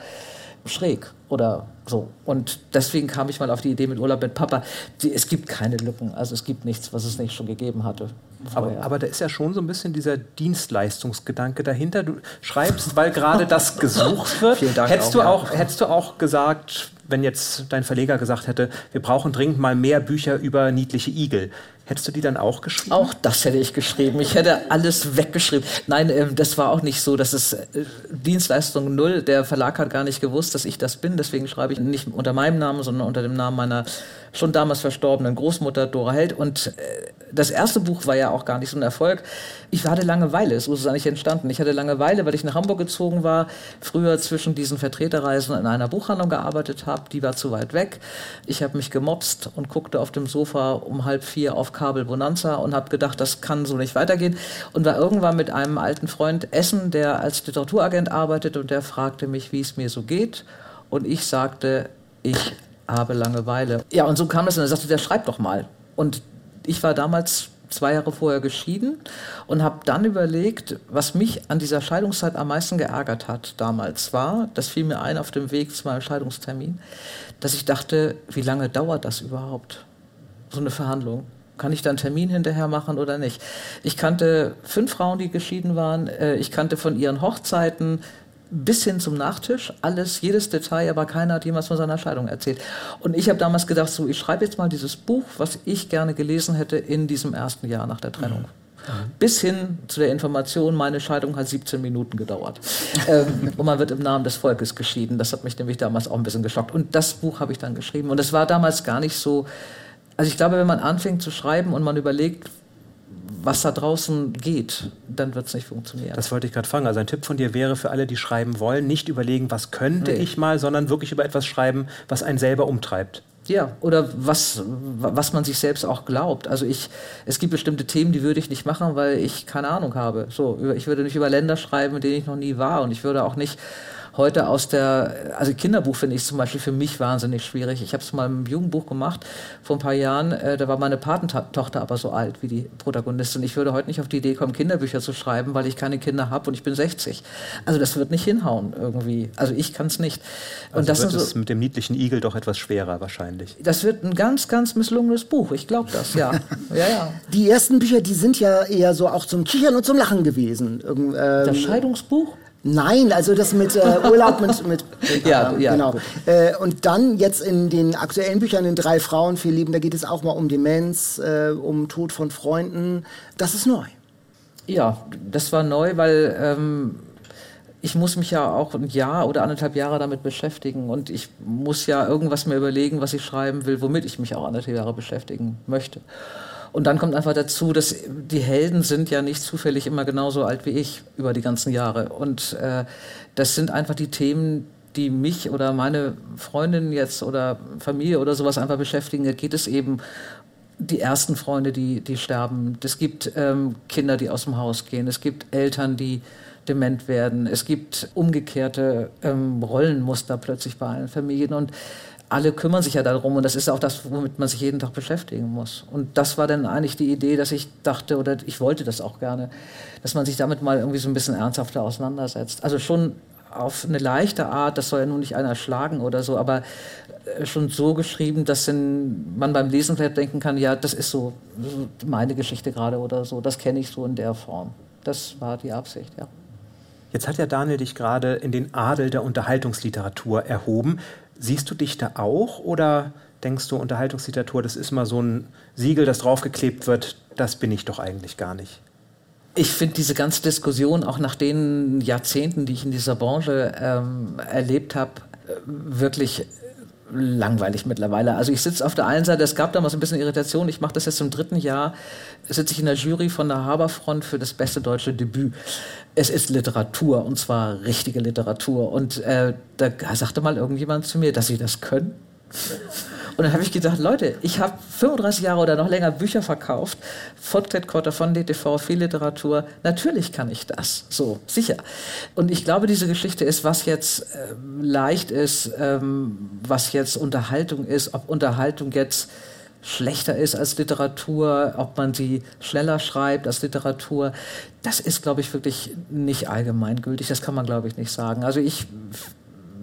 schräg oder so. Und deswegen kam ich mal auf die Idee mit Urlaub mit Papa. Die, es gibt keine Lücken, also es gibt nichts, was es nicht schon gegeben hatte. Aber, aber, da ist ja schon so ein bisschen dieser Dienstleistungsgedanke dahinter. Du schreibst, weil gerade das *laughs* gesucht wird. Vielen Dank hättest, auch, du auch, ja. hättest du auch gesagt, wenn jetzt dein Verleger gesagt hätte, wir brauchen dringend mal mehr Bücher über niedliche Igel, Hättest du die dann auch geschrieben? Auch das hätte ich geschrieben. Ich hätte alles weggeschrieben. Nein, ähm, das war auch nicht so. Das ist äh, Dienstleistung null. Der Verlag hat gar nicht gewusst, dass ich das bin. Deswegen schreibe ich nicht unter meinem Namen, sondern unter dem Namen meiner schon damals verstorbenen Großmutter Dora Held. Und äh, das erste Buch war ja auch gar nicht so ein Erfolg. Ich hatte Langeweile, so ist es eigentlich entstanden. Ich hatte Langeweile, weil ich nach Hamburg gezogen war, früher zwischen diesen Vertreterreisen in einer Buchhandlung gearbeitet habe. Die war zu weit weg. Ich habe mich gemobst und guckte auf dem Sofa um halb vier auf Kabel Bonanza und habe gedacht, das kann so nicht weitergehen. Und war irgendwann mit einem alten Freund essen, der als Literaturagent arbeitet und der fragte mich, wie es mir so geht. Und ich sagte, ich habe Langeweile. Ja, und so kam das und er sagte, der schreibt doch mal. Und ich war damals zwei Jahre vorher geschieden und habe dann überlegt, was mich an dieser Scheidungszeit am meisten geärgert hat damals war, das fiel mir ein auf dem Weg zu meinem Scheidungstermin, dass ich dachte, wie lange dauert das überhaupt, so eine Verhandlung? Kann ich da einen Termin hinterher machen oder nicht? Ich kannte fünf Frauen, die geschieden waren. Äh, ich kannte von ihren Hochzeiten bis hin zum Nachtisch, alles, jedes Detail, aber keiner hat jemals von seiner Scheidung erzählt. Und ich habe damals gedacht, so, ich schreibe jetzt mal dieses Buch, was ich gerne gelesen hätte in diesem ersten Jahr nach der Trennung. Mhm. Bis hin zu der Information, meine Scheidung hat 17 Minuten gedauert. ähm, *laughs* und man wird im Namen des Volkes geschieden. Das hat mich nämlich damals auch ein bisschen geschockt. Und das Buch habe ich dann geschrieben. Und es war damals gar nicht so. Also ich glaube, wenn man anfängt zu schreiben und man überlegt, was da draußen geht, dann wird es nicht funktionieren. Das wollte ich gerade fragen. Also ein Tipp von dir wäre für alle, die schreiben wollen, nicht überlegen, was könnte nee. ich mal, sondern wirklich über etwas schreiben, was einen selber umtreibt. Ja, oder was, was man sich selbst auch glaubt. Also ich, es gibt bestimmte Themen, die würde ich nicht machen, weil ich keine Ahnung habe. So, ich würde nicht über Länder schreiben, in denen ich noch nie war und ich würde auch nicht heute aus der, also Kinderbuch finde ich zum Beispiel für mich wahnsinnig schwierig. Ich habe es mal im Jugendbuch gemacht vor ein paar Jahren, äh, da war meine Patentochter aber so alt wie die Protagonistin. Ich würde heute nicht auf die Idee kommen, Kinderbücher zu schreiben, weil ich keine Kinder habe und ich bin 60. Also das wird nicht hinhauen irgendwie. Also ich kann es nicht. Und also das wird ist so, mit dem niedlichen Igel doch etwas schwerer wahrscheinlich. Das wird ein ganz, ganz misslungenes Buch. Ich glaube das, ja. *laughs* ja, ja. Die ersten Bücher, die sind ja eher so auch zum Kichern und zum Lachen gewesen. Ähm, das Scheidungsbuch? Nein, also das mit äh, *laughs* Urlaub mit, mit, Ja, ja, genau. Äh, und dann jetzt in den aktuellen Büchern in drei Frauen, vier Lieben, da geht es auch mal um Demenz, äh, um Tod von Freunden. Das ist neu. Ja, das war neu, weil ähm, ich muss mich ja auch ein Jahr oder anderthalb Jahre damit beschäftigen und ich muss ja irgendwas mir überlegen, was ich schreiben will, womit ich mich auch anderthalb Jahre beschäftigen möchte. Und dann kommt einfach dazu, dass die Helden sind ja nicht zufällig immer genauso alt wie ich über die ganzen Jahre. Und äh, das sind einfach die Themen, die mich oder meine Freundin jetzt oder Familie oder sowas einfach beschäftigen. Da geht es eben die ersten Freunde, die, die sterben. Es gibt ähm, Kinder, die aus dem Haus gehen. Es gibt Eltern, die dement werden. Es gibt umgekehrte ähm, Rollenmuster plötzlich bei allen Familien. Und alle kümmern sich ja darum. Und das ist auch das, womit man sich jeden Tag beschäftigen muss. Und das war dann eigentlich die Idee, dass ich dachte, oder ich wollte das auch gerne, dass man sich damit mal irgendwie so ein bisschen ernsthafter auseinandersetzt. Also schon auf eine leichte Art, das soll ja nun nicht einer schlagen oder so, aber äh, schon so geschrieben, dass man beim Lesen vielleicht denken kann, ja, das ist so so meine Geschichte gerade oder so, das kenne ich so in der Form. Das war die Absicht, ja. Jetzt hat ja Daniel dich gerade in den Adel der Unterhaltungsliteratur erhoben. Siehst du dich da auch oder denkst du, Unterhaltungsliteratur, das ist mal so ein Siegel, das draufgeklebt wird, das bin ich doch eigentlich gar nicht? Ich finde diese ganze Diskussion, auch nach den Jahrzehnten, die ich in dieser Branche ähm, erlebt habe, äh, wirklich langweilig mittlerweile. Also ich sitze auf der einen Seite, es gab damals ein bisschen Irritation, ich mache das jetzt im dritten Jahr, sitze ich in der Jury von der Haberfront für das beste deutsche Debüt. Es ist Literatur und zwar richtige Literatur. Und äh, da sagte mal irgendjemand zu mir, dass sie das können. Und dann habe ich gedacht, Leute, ich habe 35 Jahre oder noch länger Bücher verkauft, Fortklettkotter von DTV, viel Literatur. Natürlich kann ich das, so sicher. Und ich glaube, diese Geschichte ist, was jetzt äh, leicht ist, ähm, was jetzt Unterhaltung ist, ob Unterhaltung jetzt schlechter ist als Literatur, ob man sie schneller schreibt als Literatur, das ist, glaube ich, wirklich nicht allgemeingültig. Das kann man, glaube ich, nicht sagen. Also ich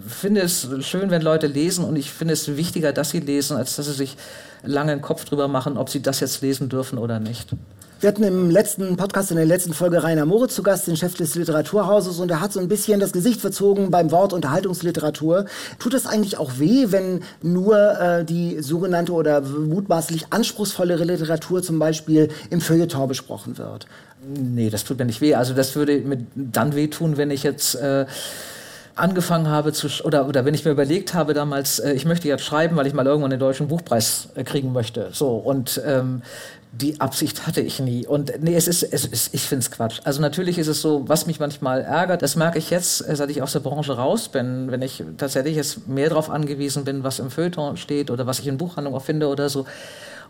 finde es schön, wenn Leute lesen und ich finde es wichtiger, dass sie lesen, als dass sie sich lange einen Kopf drüber machen, ob sie das jetzt lesen dürfen oder nicht. Wir hatten im letzten Podcast, in der letzten Folge Rainer Moritz zu Gast, den Chef des Literaturhauses, und er hat so ein bisschen das Gesicht verzogen beim Wort Unterhaltungsliteratur. Tut es eigentlich auch weh, wenn nur äh, die sogenannte oder mutmaßlich anspruchsvollere Literatur zum Beispiel im Feuilleton besprochen wird? Nee, das tut mir nicht weh. Also das würde mir dann wehtun, wenn ich jetzt äh, angefangen habe zu oder oder wenn ich mir überlegt habe damals, äh, ich möchte jetzt schreiben, weil ich mal irgendwann den deutschen Buchpreis äh, kriegen möchte. So und ähm, die Absicht hatte ich nie. Und nee, es ist, es ist ich finde es Quatsch. Also natürlich ist es so, was mich manchmal ärgert, das merke ich jetzt, äh, seit ich aus der Branche raus bin, wenn ich tatsächlich jetzt mehr darauf angewiesen bin, was im Feuilleton steht oder was ich in Buchhandlungen auch finde oder so,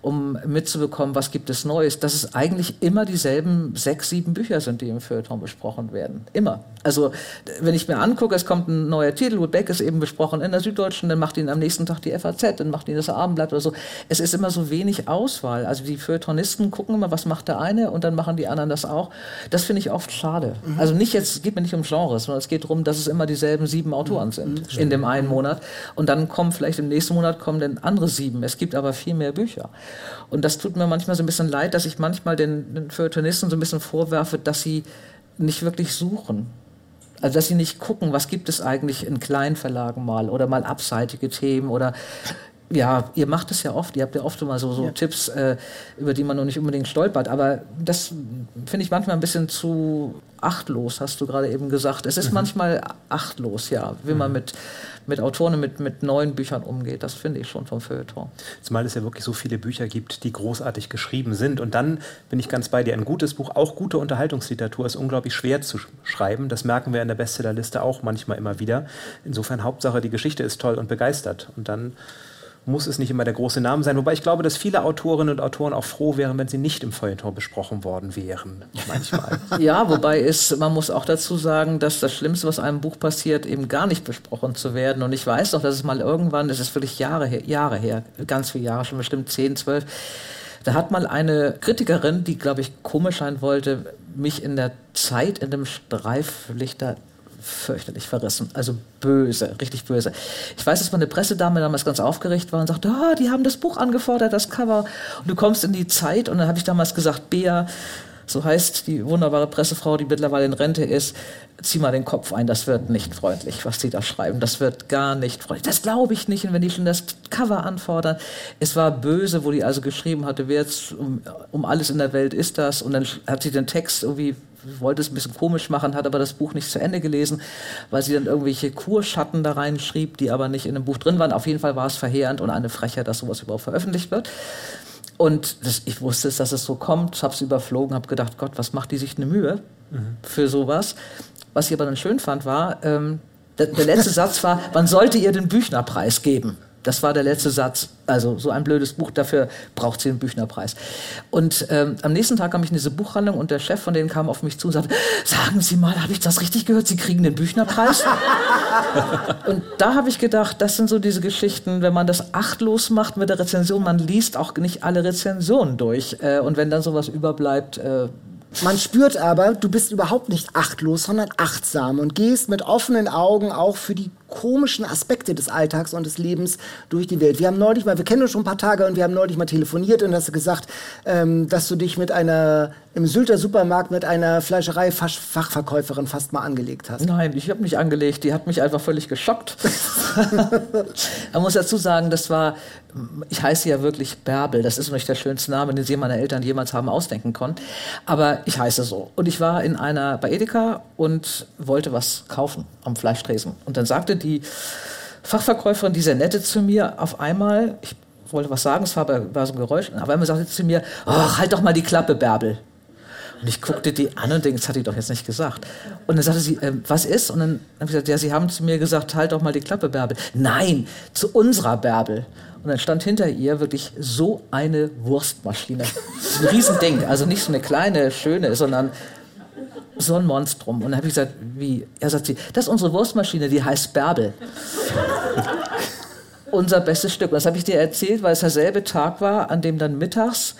um mitzubekommen, was gibt es Neues, dass es eigentlich immer dieselben sechs, sieben Bücher sind, die im Feuilleton besprochen werden. Immer. Also, wenn ich mir angucke, es kommt ein neuer Titel, Woodbeck ist eben besprochen in der Süddeutschen, dann macht ihn am nächsten Tag die FAZ, dann macht ihn das Abendblatt oder so. Es ist immer so wenig Auswahl. Also, die Feuilletonisten gucken immer, was macht der eine und dann machen die anderen das auch. Das finde ich oft schade. Also, nicht jetzt, es geht mir nicht um Genres, sondern es geht darum, dass es immer dieselben sieben Autoren sind in dem einen Monat. Und dann kommen vielleicht im nächsten Monat kommen dann andere sieben. Es gibt aber viel mehr Bücher. Und das tut mir manchmal so ein bisschen leid, dass ich manchmal den, den Feuilletonisten so ein bisschen vorwerfe, dass sie nicht wirklich suchen. Also dass sie nicht gucken, was gibt es eigentlich in Kleinverlagen mal oder mal abseitige Themen oder ja, ihr macht es ja oft, ihr habt ja oft immer so, so Tipps, äh, über die man noch nicht unbedingt stolpert, aber das finde ich manchmal ein bisschen zu achtlos, hast du gerade eben gesagt. Es ist manchmal achtlos, ja, wie man mit, mit Autoren mit, mit neuen Büchern umgeht. Das finde ich schon vom Feuilleton. Zumal es ja wirklich so viele Bücher gibt, die großartig geschrieben sind. Und dann bin ich ganz bei dir. Ein gutes Buch, auch gute Unterhaltungsliteratur, ist unglaublich schwer zu sch- schreiben. Das merken wir in der Bestsellerliste auch manchmal immer wieder. Insofern Hauptsache, die Geschichte ist toll und begeistert. Und dann muss es nicht immer der große Name sein. Wobei ich glaube, dass viele Autorinnen und Autoren auch froh wären, wenn sie nicht im Feuilleton besprochen worden wären. Manchmal. *laughs* Ja, wobei es, man muss auch dazu sagen, dass das Schlimmste, was einem Buch passiert, eben gar nicht besprochen zu werden. Und ich weiß doch, dass es mal irgendwann, das ist wirklich Jahre her, Jahre her, ganz viele Jahre, schon bestimmt 10, 12, da hat mal eine Kritikerin, die, glaube ich, komisch sein wollte, mich in der Zeit in dem Streiflichter fürchterlich verrissen. Also böse, richtig böse. Ich weiß, dass meine Pressedame damals ganz aufgeregt war und sagte, ah, die haben das Buch angefordert, das Cover. Und du kommst in die Zeit und dann habe ich damals gesagt, Bea, So heißt die wunderbare Pressefrau, die mittlerweile in Rente ist, zieh mal den Kopf ein, das wird nicht freundlich, was sie da schreiben. Das wird gar nicht freundlich. Das glaube ich nicht. Und wenn die schon das Cover anfordern, es war böse, wo die also geschrieben hatte, wer jetzt um, um alles in der Welt ist das. Und dann hat sie den Text irgendwie wollte es ein bisschen komisch machen, hat aber das Buch nicht zu Ende gelesen, weil sie dann irgendwelche Kurschatten da reinschrieb, die aber nicht in dem Buch drin waren. Auf jeden Fall war es verheerend und eine Frechheit, dass sowas überhaupt veröffentlicht wird. Und das, ich wusste es, dass es so kommt, habe es überflogen, habe gedacht, Gott, was macht die sich eine Mühe mhm. für sowas? Was ich aber dann schön fand, war, ähm, der, der letzte *laughs* Satz war, man sollte ihr den Büchnerpreis geben. Das war der letzte Satz. Also so ein blödes Buch, dafür braucht sie den Büchnerpreis. Und ähm, am nächsten Tag kam ich in diese Buchhandlung und der Chef von denen kam auf mich zu und sagte, sagen Sie mal, habe ich das richtig gehört? Sie kriegen den Büchnerpreis? *laughs* und da habe ich gedacht, das sind so diese Geschichten, wenn man das achtlos macht mit der Rezension, man liest auch nicht alle Rezensionen durch. Äh, und wenn dann sowas überbleibt, äh, man spürt aber, du bist überhaupt nicht achtlos, sondern achtsam und gehst mit offenen Augen auch für die komischen Aspekte des Alltags und des Lebens durch die Welt. Wir haben neulich mal, wir kennen uns schon ein paar Tage und wir haben neulich mal telefoniert und hast gesagt, ähm, dass du dich mit einer im Sylter Supermarkt mit einer Fleischerei-Fachverkäuferin fast mal angelegt hast. Nein, ich habe mich angelegt. Die hat mich einfach völlig geschockt. *laughs* Man muss dazu sagen, das war, ich heiße ja wirklich Bärbel. Das ist nicht der schönste Name, den sie meine Eltern jemals haben ausdenken können. Aber ich heiße so. Und ich war in einer bei Edeka und wollte was kaufen am Fleischtresen. Und dann sagte die Fachverkäuferin, die sehr nette zu mir, auf einmal, ich wollte was sagen, es war, war so ein Geräusch, auf einmal sagte sie zu mir, oh, halt doch mal die Klappe, Bärbel. Und ich guckte die an und denke, das hat die doch jetzt nicht gesagt. Und dann sagte sie, äh, was ist? Und dann habe ich gesagt, ja, Sie haben zu mir gesagt, halt doch mal die Klappe, Bärbel. Nein, zu unserer Bärbel. Und dann stand hinter ihr wirklich so eine Wurstmaschine. Ein Riesending. Also nicht so eine kleine, schöne, sondern so ein Monstrum. Und dann habe ich gesagt, wie? Er sagt sie, das ist unsere Wurstmaschine, die heißt Bärbel. *laughs* Unser bestes Stück. Und das habe ich dir erzählt, weil es derselbe Tag war, an dem dann mittags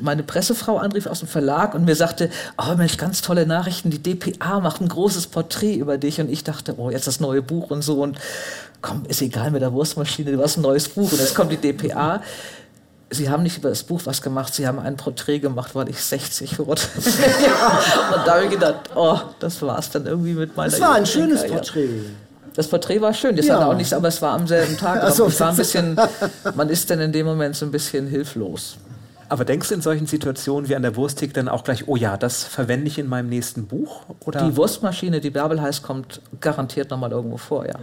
meine Pressefrau anrief aus dem Verlag und mir sagte, oh Mensch, ganz tolle Nachrichten, die DPA macht ein großes Porträt über dich. Und ich dachte, oh, jetzt das neue Buch und so. Und komm, ist egal mit der Wurstmaschine, du hast ein neues Buch. Und jetzt kommt die DPA. Sie haben nicht über das Buch was gemacht, Sie haben ein Porträt gemacht, weil ich 60 wurde. *laughs* und da habe ich gedacht, oh, das war es dann irgendwie mit meiner Das war ein schönes Porträt. Das Porträt war schön, das ja. war auch nichts, aber es war am selben Tag. So, ich war ein bisschen, man ist dann in dem Moment so ein bisschen hilflos. Aber denkst du in solchen Situationen wie an der Wursttheke dann auch gleich, oh ja, das verwende ich in meinem nächsten Buch? Oder? Die Wurstmaschine, die Bärbel heißt, kommt garantiert nochmal irgendwo vor, ja.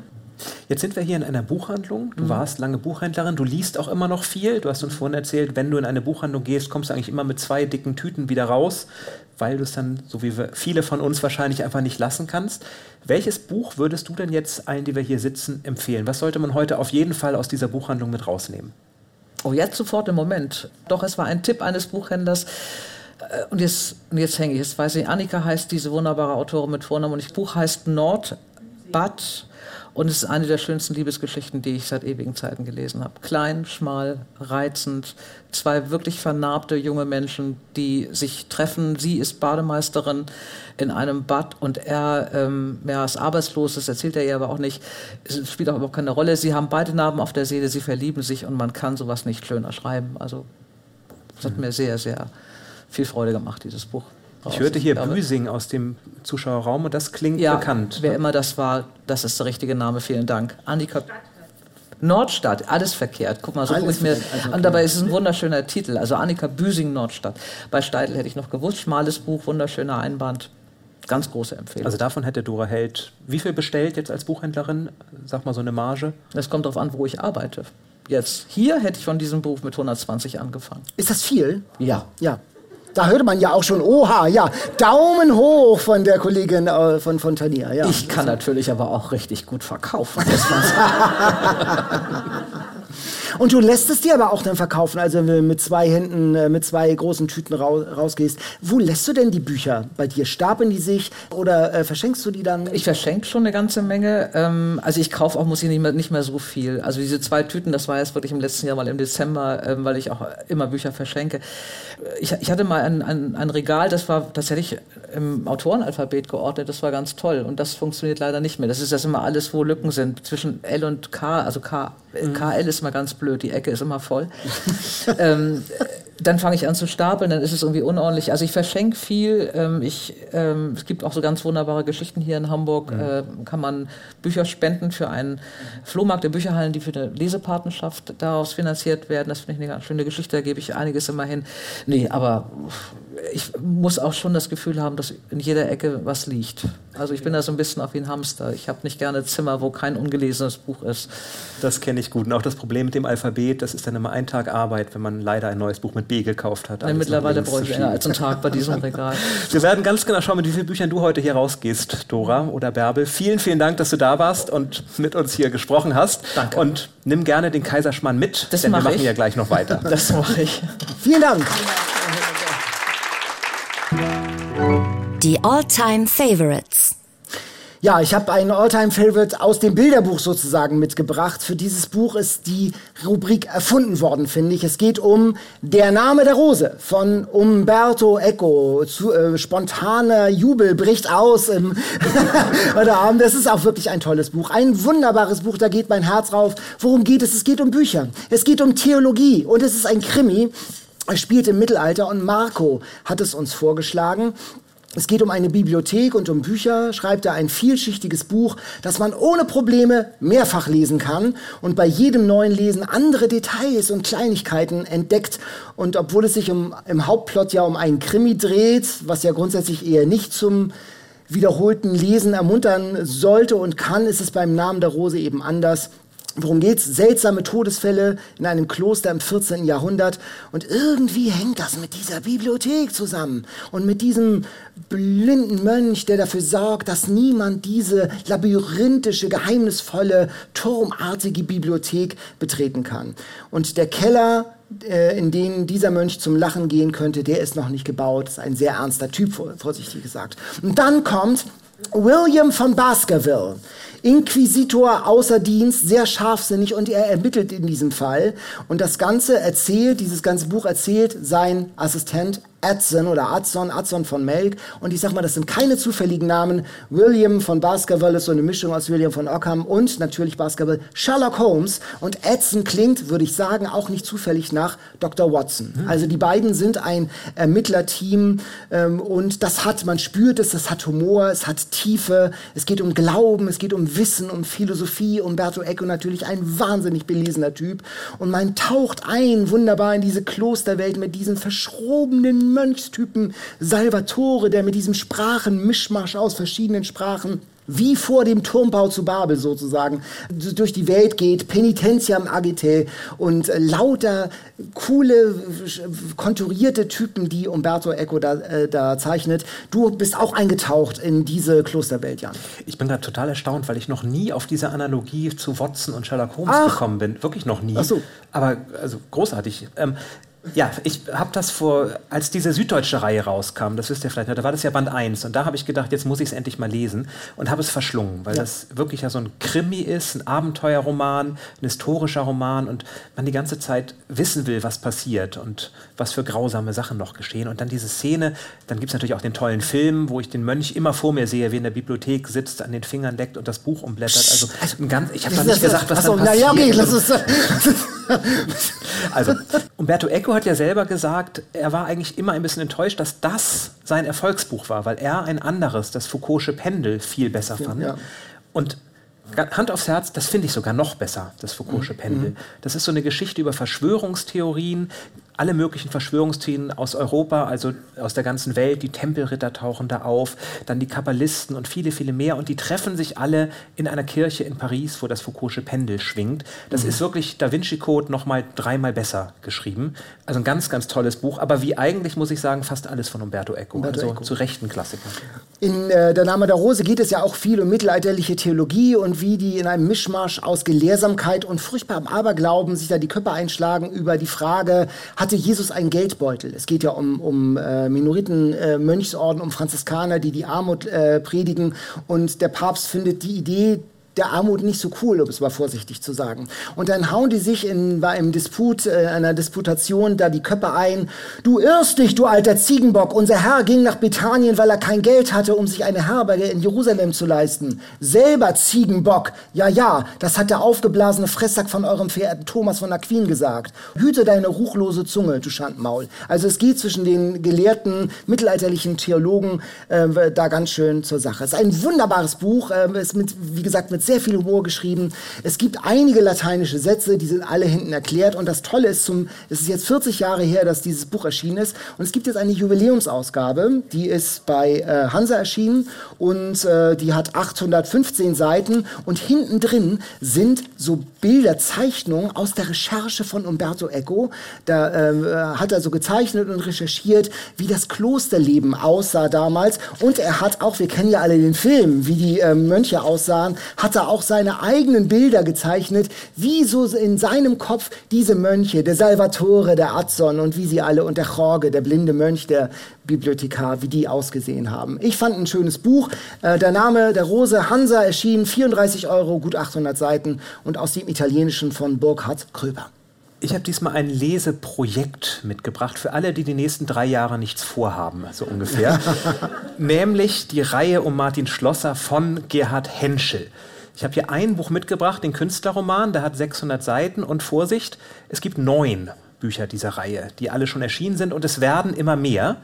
Jetzt sind wir hier in einer Buchhandlung. Du mhm. warst lange Buchhändlerin, du liest auch immer noch viel. Du hast uns vorhin erzählt, wenn du in eine Buchhandlung gehst, kommst du eigentlich immer mit zwei dicken Tüten wieder raus, weil du es dann, so wie viele von uns wahrscheinlich, einfach nicht lassen kannst. Welches Buch würdest du denn jetzt allen, die wir hier sitzen, empfehlen? Was sollte man heute auf jeden Fall aus dieser Buchhandlung mit rausnehmen? Oh, jetzt sofort im Moment. Doch, es war ein Tipp eines Buchhändlers. Äh, und jetzt, und jetzt hänge ich, jetzt weiß ich, Annika heißt diese wunderbare Autorin mit Vornamen und das Buch heißt Nordbad und es ist eine der schönsten Liebesgeschichten, die ich seit ewigen Zeiten gelesen habe. Klein, schmal, reizend. Zwei wirklich vernarbte junge Menschen, die sich treffen. Sie ist Bademeisterin in einem Bad und er ähm, ja, ist arbeitslos, das erzählt er ihr aber auch nicht. Es spielt auch überhaupt keine Rolle. Sie haben beide Narben auf der Seele, sie verlieben sich und man kann sowas nicht schöner schreiben. Also, es hat mir sehr, sehr viel Freude gemacht, dieses Buch. Ich hörte hier Büsing aus dem Zuschauerraum und das klingt ja, bekannt. Wer immer das war, das ist der richtige Name. Vielen Dank. Annika. Nordstadt, alles verkehrt. Guck mal, so gucke ich mir also an. Dabei ist es ein wunderschöner Titel. Also Annika Büsing Nordstadt. Bei Steidl hätte ich noch gewusst. Schmales Buch, wunderschöner Einband. Ganz große Empfehlung. Also davon hätte Dora Held wie viel bestellt jetzt als Buchhändlerin? Sag mal so eine Marge. Das kommt darauf an, wo ich arbeite. Jetzt hier hätte ich von diesem Buch mit 120 angefangen. Ist das viel? Ja. Ja. Da hörte man ja auch schon, oha, ja, Daumen hoch von der Kollegin äh, von Fontanier. Ja. Ich kann natürlich aber auch richtig gut verkaufen. *laughs* Und du lässt es dir aber auch dann verkaufen, also wenn du mit zwei Händen, äh, mit zwei großen Tüten rausgehst. Wo lässt du denn die Bücher bei dir? Stapeln die sich oder äh, verschenkst du die dann? Ich verschenke schon eine ganze Menge. Ähm, also ich kaufe auch, muss ich nicht mehr, nicht mehr so viel. Also diese zwei Tüten, das war jetzt wirklich im letzten Jahr mal im Dezember, ähm, weil ich auch immer Bücher verschenke. Ich, ich hatte mal ein, ein, ein Regal, das war tatsächlich im Autorenalphabet geordnet, das war ganz toll. Und das funktioniert leider nicht mehr. Das ist das immer alles, wo Lücken sind zwischen L und K. Also K, mhm. KL ist mal ganz blöd, die Ecke ist immer voll. *laughs* ähm, dann fange ich an zu stapeln, dann ist es irgendwie unordentlich. Also ich verschenke viel. Ähm, ich, ähm, es gibt auch so ganz wunderbare Geschichten hier in Hamburg. Mhm. Äh, kann man Bücher spenden für einen Flohmarkt der Bücherhallen, die für eine Lesepartnerschaft daraus finanziert werden. Das finde ich eine ganz schöne Geschichte. Da gebe ich einiges immer hin. Nee, aber ich muss auch schon das Gefühl haben, dass in jeder Ecke was liegt. Also ich bin da so ein bisschen auf wie ein Hamster. Ich habe nicht gerne Zimmer, wo kein ungelesenes Buch ist. Das kenne ich gut. Und auch das Problem mit dem Alphabet, das ist dann immer ein Tag Arbeit, wenn man leider ein neues Buch mit B gekauft hat. Nee, mittlerweile bräuchte ich länger als einen Tag bei diesem Regal. *laughs* Wir werden ganz genau schauen, mit wie vielen Büchern du heute hier rausgehst, Dora oder Bärbel. Vielen, vielen Dank, dass du da warst und mit uns hier gesprochen hast. Danke. Und nimm gerne den Kaiserschmarrn mit, das denn wir machen ich. ja gleich noch weiter. *laughs* Das mache ich. Vielen Dank. Die All-Time Favorites. Ja, ich habe einen All-Time-Favorite aus dem Bilderbuch sozusagen mitgebracht. Für dieses Buch ist die Rubrik erfunden worden, finde ich. Es geht um Der Name der Rose von Umberto Eco. Zu, äh, spontaner Jubel bricht aus im *laughs* heute Abend. Das ist auch wirklich ein tolles Buch. Ein wunderbares Buch, da geht mein Herz rauf. Worum geht es? Es geht um Bücher. Es geht um Theologie und es ist ein Krimi. Er spielt im Mittelalter und Marco hat es uns vorgeschlagen. Es geht um eine Bibliothek und um Bücher, schreibt er ein vielschichtiges Buch, das man ohne Probleme mehrfach lesen kann und bei jedem neuen Lesen andere Details und Kleinigkeiten entdeckt. Und obwohl es sich um, im Hauptplot ja um einen Krimi dreht, was ja grundsätzlich eher nicht zum wiederholten Lesen ermuntern sollte und kann, ist es beim Namen der Rose eben anders. Worum geht's? Seltsame Todesfälle in einem Kloster im 14. Jahrhundert. Und irgendwie hängt das mit dieser Bibliothek zusammen. Und mit diesem blinden Mönch, der dafür sorgt, dass niemand diese labyrinthische, geheimnisvolle, turmartige Bibliothek betreten kann. Und der Keller, äh, in den dieser Mönch zum Lachen gehen könnte, der ist noch nicht gebaut. Das ist ein sehr ernster Typ, vorsichtig gesagt. Und dann kommt William von Baskerville. Inquisitor außer Dienst, sehr scharfsinnig und er ermittelt in diesem Fall. Und das Ganze erzählt, dieses ganze Buch erzählt sein Assistent Adson oder Adson, Adson von Melk. Und ich sag mal, das sind keine zufälligen Namen. William von Baskerville ist so eine Mischung aus William von Ockham und natürlich Baskerville, Sherlock Holmes. Und Adson klingt, würde ich sagen, auch nicht zufällig nach Dr. Watson. Mhm. Also die beiden sind ein Ermittlerteam ähm, und das hat, man spürt es, das hat Humor, es hat Tiefe, es geht um Glauben, es geht um Wissen, um Philosophie. Umberto Eco natürlich ein wahnsinnig belesener Typ. Und man taucht ein wunderbar in diese Klosterwelt mit diesen verschrobenen Mönchstypen Salvatore, der mit diesem Sprachenmischmasch aus verschiedenen Sprachen wie vor dem Turmbau zu Babel sozusagen durch die Welt geht, Penitentiam agite und lauter coole, konturierte Typen, die Umberto Eco da, äh, da zeichnet. Du bist auch eingetaucht in diese Klosterwelt, Jan. Ich bin gerade total erstaunt, weil ich noch nie auf diese Analogie zu Watson und Sherlock Holmes Ach. gekommen bin. Wirklich noch nie. Ach so. Aber also großartig. Ähm, ja, ich habe das vor, als diese süddeutsche Reihe rauskam, das wisst ihr vielleicht, da war das ja Band 1 und da habe ich gedacht, jetzt muss ich es endlich mal lesen und habe es verschlungen, weil ja. das wirklich ja so ein Krimi ist, ein Abenteuerroman, ein historischer Roman und man die ganze Zeit wissen will, was passiert und was für grausame Sachen noch geschehen. Und dann diese Szene, dann gibt es natürlich auch den tollen Film, wo ich den Mönch immer vor mir sehe, wie in der Bibliothek sitzt, an den Fingern leckt und das Buch umblättert. Also, ein ganz, ich habe noch nicht gesagt, was Achso, dann passiert. Ja, okay, das ist, *laughs* also, Umberto Eco hat ja selber gesagt, er war eigentlich immer ein bisschen enttäuscht, dass das sein Erfolgsbuch war, weil er ein anderes, das Foucault'sche Pendel, viel besser fand. Ja. Und Hand aufs Herz, das finde ich sogar noch besser, das Foucault'sche mhm. Pendel. Das ist so eine Geschichte über Verschwörungstheorien, alle möglichen Verschwörungstheorien aus Europa, also aus der ganzen Welt. Die Tempelritter tauchen da auf, dann die Kabbalisten und viele, viele mehr. Und die treffen sich alle in einer Kirche in Paris, wo das Foucault'sche Pendel schwingt. Das mhm. ist wirklich Da Vinci Code noch mal dreimal besser geschrieben. Also ein ganz, ganz tolles Buch. Aber wie eigentlich, muss ich sagen, fast alles von Umberto Eco. Umberto also Eco. zu rechten Klassikern. In äh, Der Name der Rose geht es ja auch viel um mittelalterliche Theologie und wie die in einem Mischmasch aus Gelehrsamkeit und furchtbarem Aberglauben sich da die Köpfe einschlagen über die Frage, hatte Jesus einen Geldbeutel? Es geht ja um, um äh, Minoriten, äh, Mönchsorden, um Franziskaner, die die Armut äh, predigen. Und der Papst findet die Idee der Armut nicht so cool, um es mal vorsichtig zu sagen. Und dann hauen die sich in, war im Disput, äh, einer Disputation da die Köpfe ein. Du irrst dich, du alter Ziegenbock. Unser Herr ging nach Bethanien, weil er kein Geld hatte, um sich eine Herberge in Jerusalem zu leisten. Selber Ziegenbock. Ja, ja, das hat der aufgeblasene Fresssack von eurem verehrten Thomas von Aquin gesagt. Hüte deine ruchlose Zunge, du Schandmaul. Also es geht zwischen den gelehrten mittelalterlichen Theologen äh, da ganz schön zur Sache. Es ist ein wunderbares Buch, äh, ist mit, wie gesagt, mit sehr viel Humor geschrieben. Es gibt einige lateinische Sätze, die sind alle hinten erklärt. Und das Tolle ist, zum, es ist jetzt 40 Jahre her, dass dieses Buch erschienen ist. Und es gibt jetzt eine Jubiläumsausgabe, die ist bei äh, Hansa erschienen und äh, die hat 815 Seiten. Und hinten drin sind so Bilder, Zeichnungen aus der Recherche von Umberto Eco. Da äh, hat er so gezeichnet und recherchiert, wie das Klosterleben aussah damals. Und er hat auch, wir kennen ja alle den Film, wie die äh, Mönche aussahen, hat er auch seine eigenen Bilder gezeichnet, wie so in seinem Kopf diese Mönche, der Salvatore, der Adson und wie sie alle und der Jorge, der blinde Mönch, der Bibliothekar, wie die ausgesehen haben. Ich fand ein schönes Buch. Äh, der Name der Rose Hansa erschien 34 Euro, gut 800 Seiten und aus dem Italienischen von Burkhard Kröber. Ich habe diesmal ein Leseprojekt mitgebracht für alle, die die nächsten drei Jahre nichts vorhaben, so ungefähr. *laughs* Nämlich die Reihe um Martin Schlosser von Gerhard Henschel. Ich habe hier ein Buch mitgebracht, den Künstlerroman, der hat 600 Seiten und Vorsicht, es gibt neun Bücher dieser Reihe, die alle schon erschienen sind und es werden immer mehr.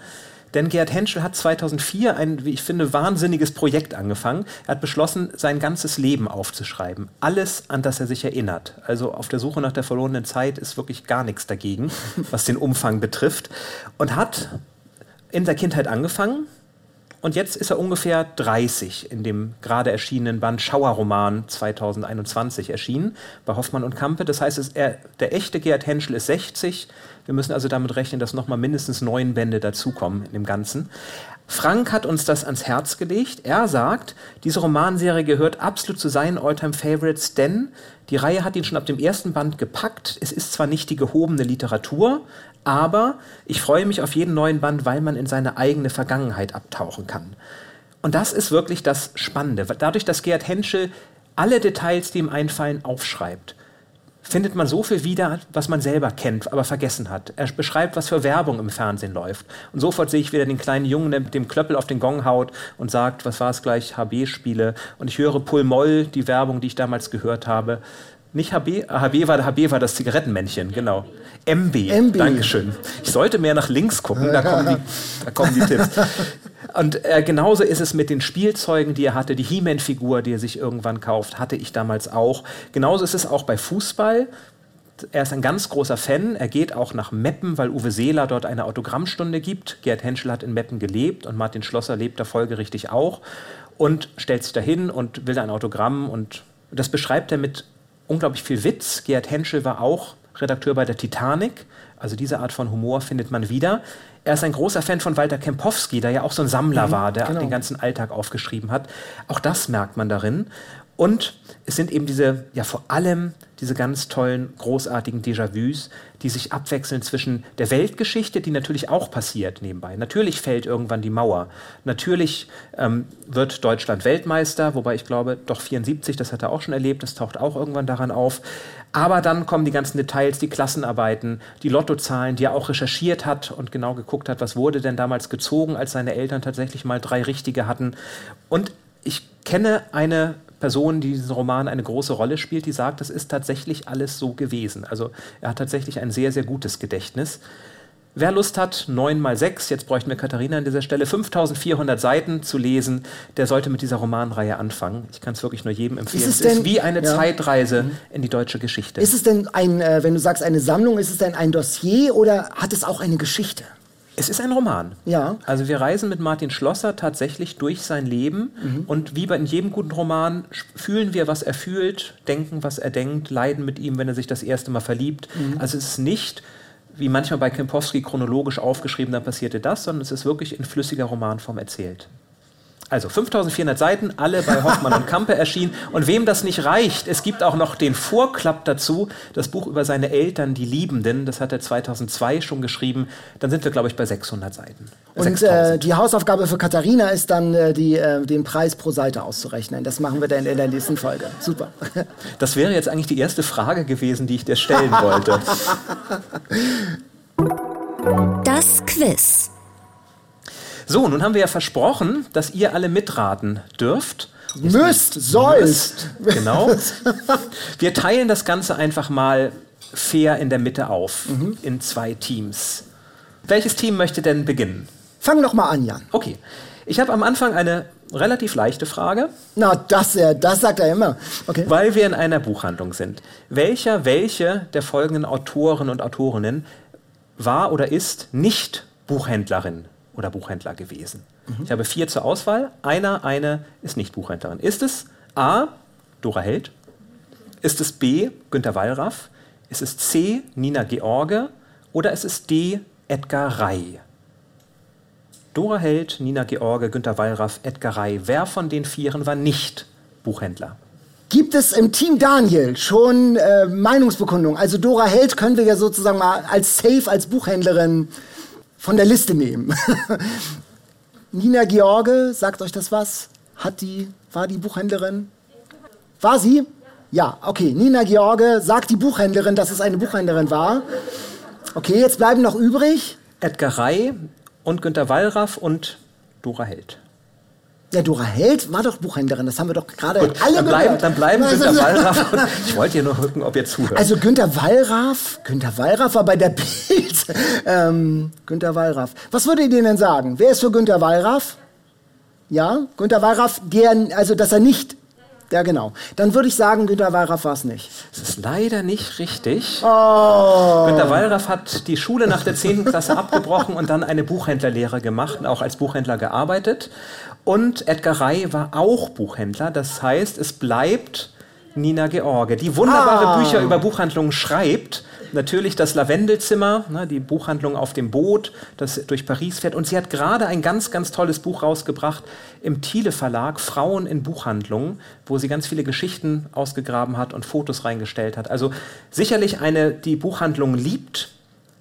Denn Gerhard Henschel hat 2004 ein, wie ich finde, wahnsinniges Projekt angefangen. Er hat beschlossen, sein ganzes Leben aufzuschreiben. Alles, an das er sich erinnert. Also auf der Suche nach der verlorenen Zeit ist wirklich gar nichts dagegen, was den Umfang betrifft. Und hat in der Kindheit angefangen, und jetzt ist er ungefähr 30 in dem gerade erschienenen Band Schauerroman 2021 erschienen bei Hoffmann und Kampe. Das heißt, er, der echte Gerhard Henschel ist 60. Wir müssen also damit rechnen, dass nochmal mindestens neun Bände dazukommen in dem Ganzen. Frank hat uns das ans Herz gelegt. Er sagt, diese Romanserie gehört absolut zu seinen Alltime Favorites, denn die Reihe hat ihn schon ab dem ersten Band gepackt. Es ist zwar nicht die gehobene Literatur, aber ich freue mich auf jeden neuen Band, weil man in seine eigene Vergangenheit abtauchen kann. Und das ist wirklich das Spannende. Dadurch, dass Gerhard Henschel alle Details, die ihm einfallen, aufschreibt, findet man so viel wieder, was man selber kennt, aber vergessen hat. Er beschreibt, was für Werbung im Fernsehen läuft. Und sofort sehe ich wieder den kleinen Jungen, der mit dem Klöppel auf den Gong haut und sagt, was war es gleich, HB-Spiele. Und ich höre Pull Moll, die Werbung, die ich damals gehört habe. Nicht HB, HB war, HB war das Zigarettenmännchen, genau. MB, MB. Dankeschön. Ich sollte mehr nach links gucken, da kommen die, da kommen die Tipps. *laughs* Und äh, genauso ist es mit den Spielzeugen, die er hatte. Die He-Man-Figur, die er sich irgendwann kauft, hatte ich damals auch. Genauso ist es auch bei Fußball. Er ist ein ganz großer Fan. Er geht auch nach Meppen, weil Uwe Seeler dort eine Autogrammstunde gibt. Gerd Henschel hat in Meppen gelebt und Martin Schlosser lebt da folgerichtig auch. Und stellt sich dahin und will ein Autogramm. Und das beschreibt er mit unglaublich viel Witz. Gerd Henschel war auch Redakteur bei der Titanic. Also diese Art von Humor findet man wieder. Er ist ein großer Fan von Walter Kempowski, der ja auch so ein Sammler mhm, war, der genau. den ganzen Alltag aufgeschrieben hat. Auch das merkt man darin. Und es sind eben diese, ja vor allem diese ganz tollen, großartigen Déjà-vus, die sich abwechseln zwischen der Weltgeschichte, die natürlich auch passiert nebenbei. Natürlich fällt irgendwann die Mauer. Natürlich ähm, wird Deutschland Weltmeister, wobei ich glaube, doch 74, das hat er auch schon erlebt, das taucht auch irgendwann daran auf. Aber dann kommen die ganzen Details, die Klassenarbeiten, die Lottozahlen, die er auch recherchiert hat und genau geguckt hat, was wurde denn damals gezogen, als seine Eltern tatsächlich mal drei richtige hatten. Und ich kenne eine Person, die diesen Roman eine große Rolle spielt, die sagt, das ist tatsächlich alles so gewesen. Also er hat tatsächlich ein sehr, sehr gutes Gedächtnis. Wer Lust hat, 9 mal 6, jetzt bräuchten wir Katharina an dieser Stelle, 5400 Seiten zu lesen, der sollte mit dieser Romanreihe anfangen. Ich kann es wirklich nur jedem empfehlen. Ist es, es ist wie eine ja. Zeitreise mhm. in die deutsche Geschichte. Ist es denn ein, äh, wenn du sagst eine Sammlung, ist es denn ein Dossier oder hat es auch eine Geschichte? Es ist ein Roman. Ja. Also wir reisen mit Martin Schlosser tatsächlich durch sein Leben mhm. und wie bei in jedem guten Roman fühlen wir, was er fühlt, denken, was er denkt, leiden mit ihm, wenn er sich das erste Mal verliebt. Mhm. Also es ist nicht wie manchmal bei Kempowski chronologisch aufgeschrieben, dann passierte das, sondern es ist wirklich in flüssiger Romanform erzählt. Also 5400 Seiten, alle bei Hoffmann und Kampe erschienen. Und wem das nicht reicht, es gibt auch noch den Vorklapp dazu, das Buch über seine Eltern, die Liebenden. Das hat er 2002 schon geschrieben. Dann sind wir, glaube ich, bei 600 Seiten. Und äh, die Hausaufgabe für Katharina ist dann, äh, die, äh, den Preis pro Seite auszurechnen. Das machen wir dann in der nächsten Folge. Super. *laughs* Das wäre jetzt eigentlich die erste Frage gewesen, die ich dir stellen wollte. Das Quiz. So, nun haben wir ja versprochen, dass ihr alle mitraten dürft. Müsst, sollst. Genau. *laughs* Wir teilen das Ganze einfach mal fair in der Mitte auf, mhm. in zwei Teams. Welches Team möchte denn beginnen? Fang doch mal an, Jan. Okay. Ich habe am Anfang eine relativ leichte Frage. Na, das, äh, das sagt er immer. Okay. Weil wir in einer Buchhandlung sind. Welcher, welche der folgenden Autoren und Autorinnen war oder ist nicht Buchhändlerin? Oder Buchhändler gewesen. Mhm. Ich habe vier zur Auswahl. Einer, eine ist nicht Buchhändlerin. Ist es A. Dora Held? Ist es B. Günter Wallraff? Ist es C. Nina George? Oder ist es D. Edgar Rey? Dora Held, Nina George, Günter Wallraff, Edgar Rey. Wer von den Vieren war nicht Buchhändler? Gibt es im Team Daniel schon äh, Meinungsbekundung? Also Dora Held können wir ja sozusagen mal als Safe, als Buchhändlerin von der Liste nehmen. *laughs* Nina George, sagt euch das was? Hat die, war die Buchhändlerin? War sie? Ja, okay. Nina George sagt die Buchhändlerin, dass es eine Buchhändlerin war. Okay, jetzt bleiben noch übrig. Edgar Rey und Günter Wallraff und Dora Held. Ja, Dora Held war doch Buchhändlerin, das haben wir doch gerade alle dann bleiben, gehört. Dann bleiben Günter *laughs* Wallraff. ich wollte hier nur gucken, ob ihr zuhört. Also Günter Wallraff, Günter Wallraff war bei der *laughs* Bild. ähm, Günter Wallraff. Was würdet ihr denn sagen? Wer ist für Günter Wallraff? Ja, Günter Wallraff, der, also dass er nicht ja, genau. Dann würde ich sagen, Günter Wallraff war es nicht. Das ist leider nicht richtig. Oh. Günter Wallraff hat die Schule nach der 10. Klasse abgebrochen und dann eine Buchhändlerlehre gemacht und auch als Buchhändler gearbeitet. Und Edgar Rey war auch Buchhändler. Das heißt, es bleibt Nina George, die wunderbare ah. Bücher über Buchhandlungen schreibt natürlich das Lavendelzimmer, ne, die Buchhandlung auf dem Boot, das durch Paris fährt. Und sie hat gerade ein ganz, ganz tolles Buch rausgebracht im Thiele Verlag, Frauen in Buchhandlungen, wo sie ganz viele Geschichten ausgegraben hat und Fotos reingestellt hat. Also sicherlich eine, die Buchhandlung liebt,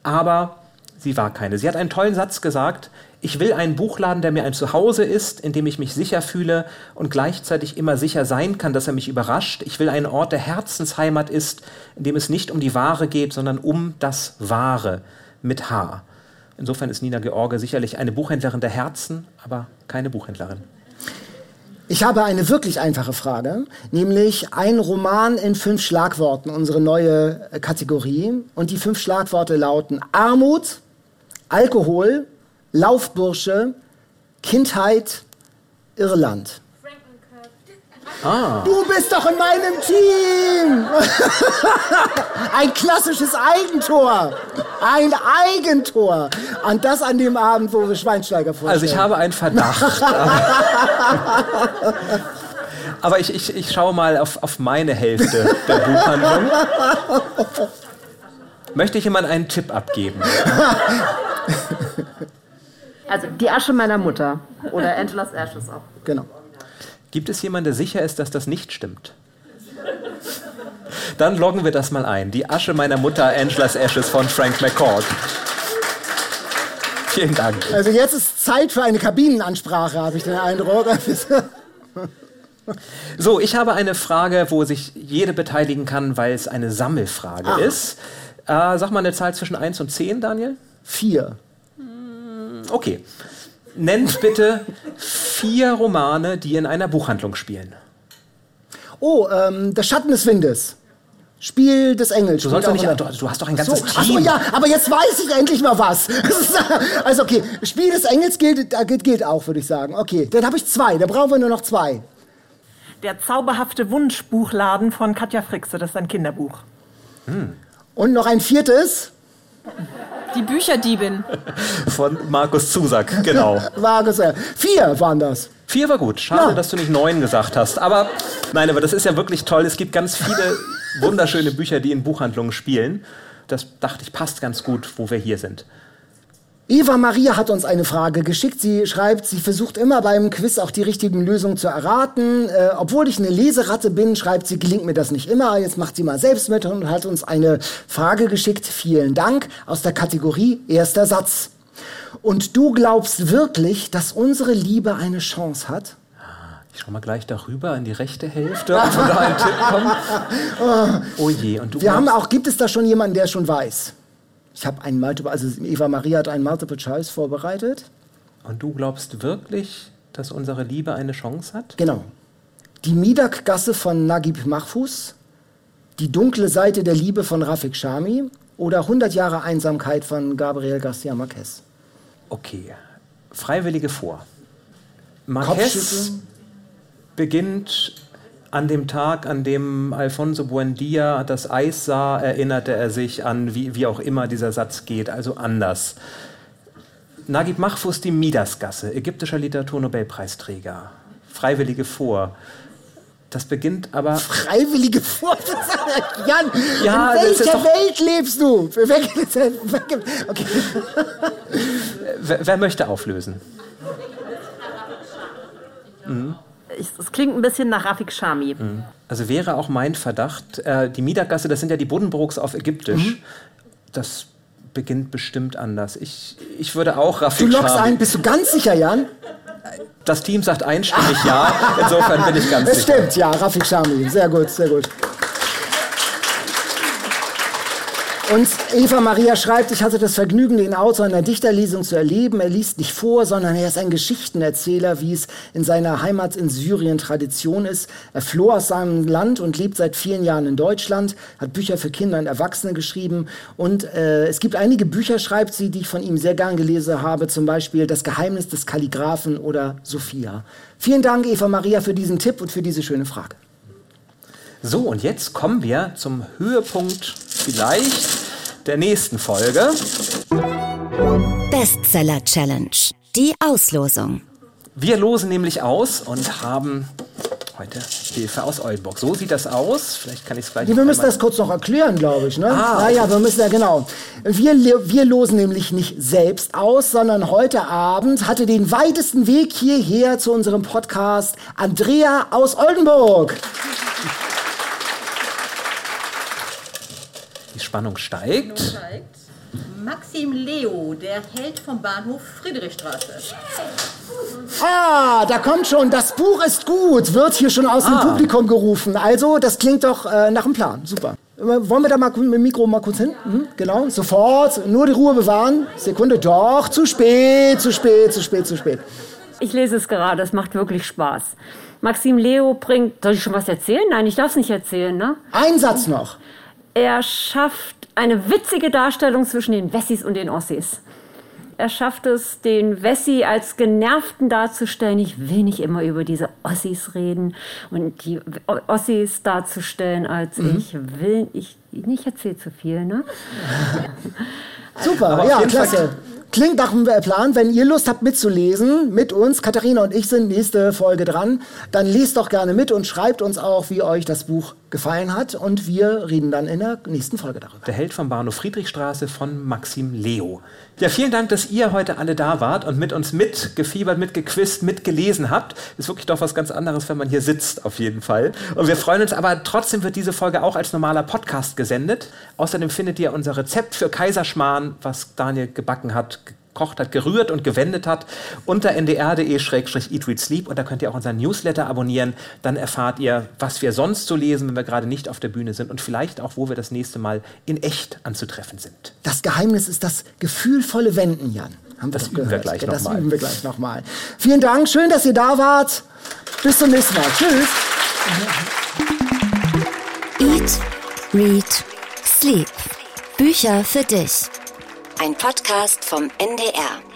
aber sie war keine. Sie hat einen tollen Satz gesagt, ich will einen Buchladen, der mir ein Zuhause ist, in dem ich mich sicher fühle und gleichzeitig immer sicher sein kann, dass er mich überrascht. Ich will einen Ort, der Herzensheimat ist, in dem es nicht um die Ware geht, sondern um das Wahre mit H. Insofern ist Nina George sicherlich eine Buchhändlerin der Herzen, aber keine Buchhändlerin. Ich habe eine wirklich einfache Frage, nämlich ein Roman in fünf Schlagworten, unsere neue Kategorie. Und die fünf Schlagworte lauten Armut, Alkohol, Laufbursche, Kindheit, Irland. Ah. Du bist doch in meinem Team! *laughs* Ein klassisches Eigentor! Ein Eigentor! Und das an dem Abend, wo wir Schweinsteiger vorstellen. Also ich habe einen Verdacht. Aber *laughs* ich, ich, ich schaue mal auf, auf meine Hälfte der Buchhandlung. Möchte ich jemand einen Tipp abgeben? *laughs* Also die Asche meiner Mutter oder Angela's Ashes auch. Genau. Gibt es jemanden, der sicher ist, dass das nicht stimmt? Dann loggen wir das mal ein. Die Asche meiner Mutter, Angela's Ashes von Frank McCord. Vielen Dank. Also jetzt ist Zeit für eine Kabinenansprache, habe ich den Eindruck. So, ich habe eine Frage, wo sich jede beteiligen kann, weil es eine Sammelfrage ah. ist. Äh, sag mal eine Zahl zwischen 1 und 10, Daniel. Vier. Okay. Nennt bitte vier Romane, die in einer Buchhandlung spielen. Oh, ähm, Der Schatten des Windes. Spiel des Engels. Du, sollst doch nicht, du, du, hast doch ein ganzes so, Team. Achso, ja, aber jetzt weiß ich endlich mal was. *laughs* also okay, Spiel des Engels gilt, gilt auch, würde ich sagen. Okay, dann habe ich zwei, da brauchen wir nur noch zwei. Der zauberhafte Wunschbuchladen von Katja Frixe, das ist ein Kinderbuch. Hm. Und noch ein viertes. Die Bücherdiebin. Von Markus Zusack, genau. *laughs* Markus, äh, vier waren das. Vier war gut. Schade, ja. dass du nicht neun gesagt hast. Aber nein, aber das ist ja wirklich toll. Es gibt ganz viele *laughs* wunderschöne Bücher, die in Buchhandlungen spielen. Das dachte ich passt ganz gut, wo wir hier sind. Eva Maria hat uns eine Frage geschickt. Sie schreibt, sie versucht immer beim Quiz auch die richtigen Lösungen zu erraten. Äh, obwohl ich eine Leseratte bin, schreibt sie, gelingt mir das nicht immer. Jetzt macht sie mal selbst mit und hat uns eine Frage geschickt. Vielen Dank aus der Kategorie Erster Satz. Und du glaubst wirklich, dass unsere Liebe eine Chance hat? Ich schau mal gleich darüber in die rechte Hälfte, ob da ein Tipp kommt. *laughs* Oh je, und du Wir haben auch, gibt es da schon jemanden, der schon weiß? Ich habe einen Multiple, also Eva Maria hat einen Multiple Choice vorbereitet. Und du glaubst wirklich, dass unsere Liebe eine Chance hat? Genau. Die Midak-Gasse von Naguib Mahfouz, Die dunkle Seite der Liebe von Rafik Shami oder 100 Jahre Einsamkeit von Gabriel Garcia Marquez. Okay. Freiwillige vor. Marquez beginnt an dem Tag, an dem Alfonso Buendia das Eis sah, erinnerte er sich an, wie, wie auch immer dieser Satz geht, also anders. Naguib Mahfouz, die Midasgasse, ägyptischer Literaturnobelpreisträger. Freiwillige vor. Das beginnt aber. Freiwillige vor. *laughs* Jan, Ja, in das ist welcher doch- Welt lebst du? Okay. Wer, wer möchte auflösen? Ich, *laughs* es klingt ein bisschen nach Rafik Shami. Also wäre auch mein Verdacht, äh, die Miedergasse, das sind ja die Buddenbrooks auf Ägyptisch. Mhm. Das beginnt bestimmt anders. Ich, ich würde auch Du Rafik lockst Shami- ein, bist du ganz sicher, Jan? Das Team sagt einstimmig ja. Insofern bin ich ganz Es sicher. stimmt, ja, Rafik Shami. Sehr gut, sehr gut. Und Eva Maria schreibt, ich hatte das Vergnügen, den Autor in einer Dichterlesung zu erleben. Er liest nicht vor, sondern er ist ein Geschichtenerzähler, wie es in seiner Heimat in Syrien Tradition ist. Er floh aus seinem Land und lebt seit vielen Jahren in Deutschland, hat Bücher für Kinder und Erwachsene geschrieben. Und äh, es gibt einige Bücher, schreibt sie, die ich von ihm sehr gern gelesen habe, zum Beispiel Das Geheimnis des Kalligraphen oder Sophia. Vielen Dank, Eva Maria, für diesen Tipp und für diese schöne Frage. So, und jetzt kommen wir zum Höhepunkt vielleicht der nächsten Folge. Bestseller Challenge. Die Auslosung. Wir losen nämlich aus und haben heute Hilfe aus Oldenburg. So sieht das aus. Vielleicht kann ich es gleich wir müssen das kurz noch erklären, glaube ich. Ne? Ah, Naja, wir müssen ja genau. Wir, wir losen nämlich nicht selbst aus, sondern heute Abend hatte den weitesten Weg hierher zu unserem Podcast Andrea aus Oldenburg. Die Spannung steigt. Maxim Leo, der Held vom Bahnhof Friedrichstraße. Ah, da kommt schon, das Buch ist gut, wird hier schon aus dem Ah. Publikum gerufen. Also, das klingt doch äh, nach einem Plan. Super. Äh, Wollen wir da mal mit dem Mikro mal kurz hin? Mhm, genau, sofort. Nur die Ruhe bewahren. Sekunde, doch, zu spät, zu spät, zu spät, zu spät. Ich lese es gerade, es macht wirklich Spaß. Maxim Leo bringt. Soll ich schon was erzählen? Nein, ich darf es nicht erzählen, ne? Ein Satz noch. Er schafft eine witzige Darstellung zwischen den Wessis und den Ossis. Er schafft es, den Wessi als Genervten darzustellen. Ich will nicht immer über diese Ossis reden und die Ossis darzustellen als ich will. Ich, ich erzähle zu viel, ne? *laughs* Super, ja, klasse. Klingt nach einem Plan. Wenn ihr Lust habt mitzulesen, mit uns, Katharina und ich sind nächste Folge dran, dann lest doch gerne mit und schreibt uns auch, wie euch das Buch gefallen hat. Und wir reden dann in der nächsten Folge darüber. Der Held vom Bahnhof Friedrichstraße von Maxim Leo. Ja, vielen Dank, dass ihr heute alle da wart und mit uns mitgefiebert, mitgequizt, mitgelesen habt. Ist wirklich doch was ganz anderes, wenn man hier sitzt, auf jeden Fall. Und wir freuen uns, aber trotzdem wird diese Folge auch als normaler Podcast gesendet. Außerdem findet ihr unser Rezept für Kaiserschmarrn, was Daniel gebacken hat, gekocht hat, gerührt und gewendet hat, unter ndr.de-eatreadsleep und da könnt ihr auch unseren Newsletter abonnieren. Dann erfahrt ihr, was wir sonst so lesen, wenn wir gerade nicht auf der Bühne sind und vielleicht auch, wo wir das nächste Mal in echt anzutreffen sind. Das Geheimnis ist das gefühlvolle Wenden, Jan. Haben Das üben wir gleich Ja, Das noch mal. üben wir gleich nochmal. Vielen Dank, schön, dass ihr da wart. Bis zum nächsten Mal. Tschüss. Eat, Read, Sleep. Bücher für dich. Ein Podcast vom NDR.